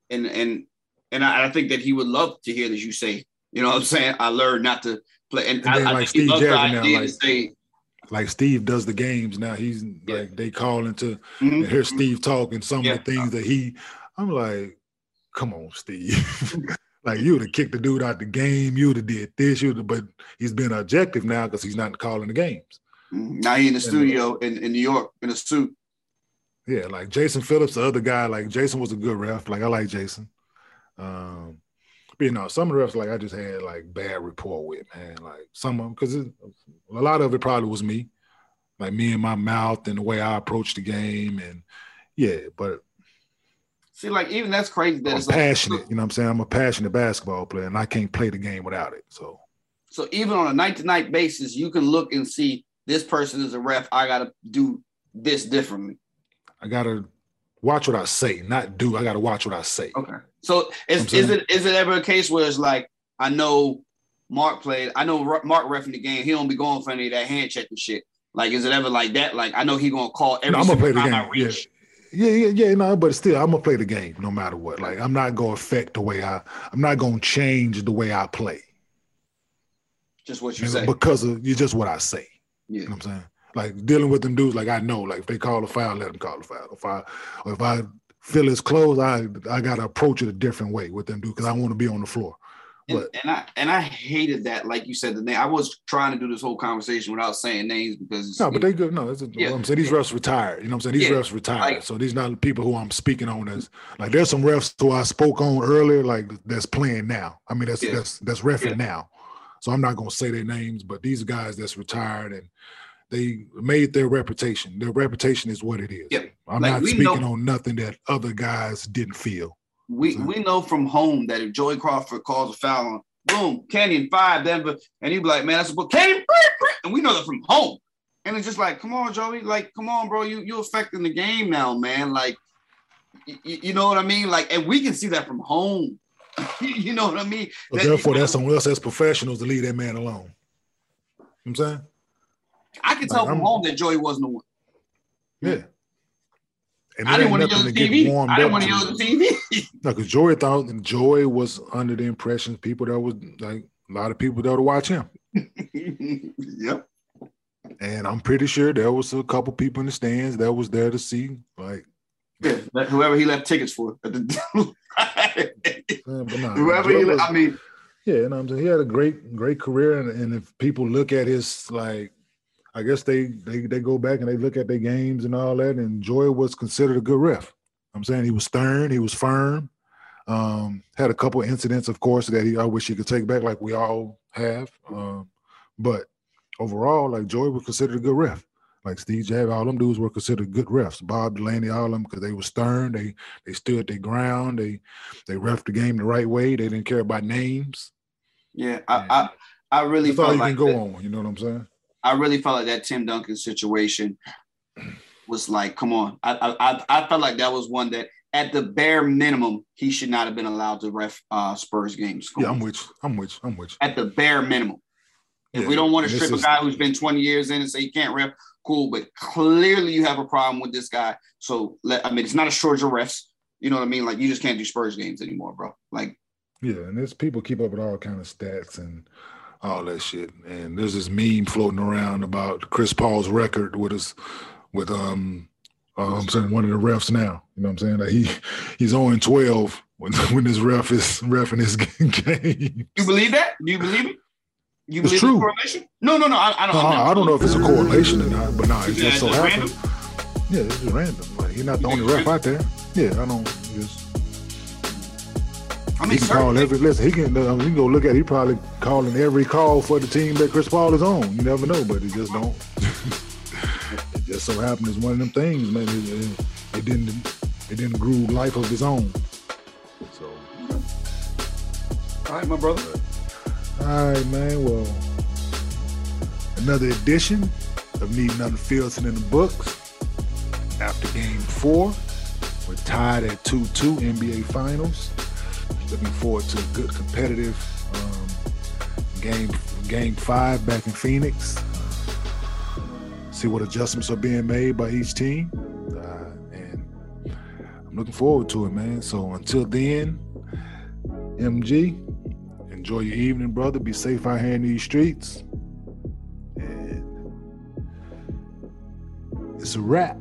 and and and I, I, think that he would love to hear that you say, you know what I'm saying? I learned not to play. And, and I, like I Steve Javie now, like, say, like Steve does the games now. He's yeah. like they call into mm-hmm. hear Steve talking some yeah. of the things that he. I'm like, come on, Steve. [LAUGHS] like you would have kicked the dude out the game. You would have did this. You but he's been objective now because he's not calling the games. Mm-hmm. Now he in the and, studio in, in New York in a suit. Yeah, like Jason Phillips, the other guy. Like Jason was a good ref. Like I like Jason. Um, you know, some of the refs like I just had like bad rapport with, man. Like some of them, because a lot of it probably was me, like me and my mouth and the way I approached the game, and yeah. But see, like even that's crazy. That I'm it's passionate. Like, you know, what I'm saying I'm a passionate basketball player, and I can't play the game without it. So, so even on a night to night basis, you can look and see this person is a ref. I got to do this differently. I gotta watch what I say, not do. I gotta watch what I say. Okay. So is, is it is it ever a case where it's like I know Mark played, I know Mark ref in the game, he don't be going for any of that hand checking shit. Like, is it ever like that? Like, I know he gonna call every. No, I'm gonna play the game. Yeah. Yeah, yeah, yeah, no, but still, I'm gonna play the game no matter what. Like, I'm not gonna affect the way I, I'm not gonna change the way I play. Just what you, you say. because of you, just what I say. Yeah. You know what I'm saying? Like dealing with them dudes, like I know, like if they call a foul, let them call a foul. If I, or if I feel it's close, I I gotta approach it a different way with them dudes because I want to be on the floor. And, and, I and I hated that, like you said, the name. I was trying to do this whole conversation without saying names because no, but they good. No, a, yeah. I'm saying these refs retired. You know what I'm saying? These yeah. refs retired. Like, so these not the people who I'm speaking on as like there's some refs who I spoke on earlier, like that's playing now. I mean, that's yeah. that's that's refing now. So I'm not gonna say their names, but these guys that's retired and they made their reputation. Their reputation is what it is. Yep. I'm like not speaking know, on nothing that other guys didn't feel. We so. we know from home that if Joey Crawford calls a foul on, boom, Kenyon five, Denver, and you be like, man, that's a book, Kenyon, and we know that from home. And it's just like, come on, Joey, like, come on, bro, you you affecting the game now, man. Like, you, you know what I mean? Like, and we can see that from home. [LAUGHS] you know what I mean? But that, therefore, that's someone else as professionals to leave that man alone. You know what I'm saying? I can tell like, from I'm, home that Joey wasn't the one. Yeah. And I didn't want to yell at the TV. I didn't want to yell at the TV. [LAUGHS] no, because Joey thought Joey was under the impression people that was like a lot of people there to watch him. [LAUGHS] yep. And I'm pretty sure there was a couple people in the stands that was there to see, like, yeah, whoever he left tickets for. [LAUGHS] yeah, nah, whoever he, left, I mean, yeah, and I'm saying he had a great, great career, and, and if people look at his like I guess they they they go back and they look at their games and all that. And Joey was considered a good ref. I'm saying he was stern, he was firm. Um, had a couple incidents, of course, that he I wish he could take back, like we all have. Um, but overall, like Joey was considered a good ref. Like Steve Javie, all them dudes were considered good refs. Bob Delaney, all of them, because they were stern. They they stood their ground. They they ref the game the right way. They didn't care about names. Yeah, I I, I really all you like can go that. on. You know what I'm saying? I really felt like that Tim Duncan situation was like, come on. I, I I felt like that was one that at the bare minimum he should not have been allowed to ref uh, Spurs games. Come yeah, on. I'm with you. I'm with you. I'm with you. At the bare minimum. If yeah, we don't want to strip a guy who's been 20 years in and say he can't ref, cool. But clearly you have a problem with this guy. So let, I mean, it's not a shortage of refs. You know what I mean? Like you just can't do Spurs games anymore, bro. Like yeah, and there's people keep up with all kind of stats and all that shit. And there's this meme floating around about Chris Paul's record with his with um uh, I'm saying one of the refs now. You know what I'm saying? Like he he's on 12 when [LAUGHS] when this ref is refing his [LAUGHS] game. You believe that? Do you believe it? You believe it's believe true. correlation? No, no, no. I, I don't. No, I, I don't know if it's a correlation or not, but nah, it just so happens. Yeah, it's just random. Like he's not the only ref out there. Yeah, I don't just I mean, he can call every listen. He can. He can go look at. It, he probably calling every call for the team that Chris Paul is on. You never know, but it just don't. [LAUGHS] it just so happened it's one of them things, man. It, it, it didn't. It didn't grew life of his own. So. All right, my brother. All right, man. Well, another edition of Neat and Unfiltered in the books. After Game Four, we're tied at two-two NBA Finals looking forward to a good competitive um, game game five back in Phoenix. see what adjustments are being made by each team, uh, and I'm looking forward to it, man. So until then, MG, enjoy your evening, brother. Be safe out here in these streets. And it's a wrap.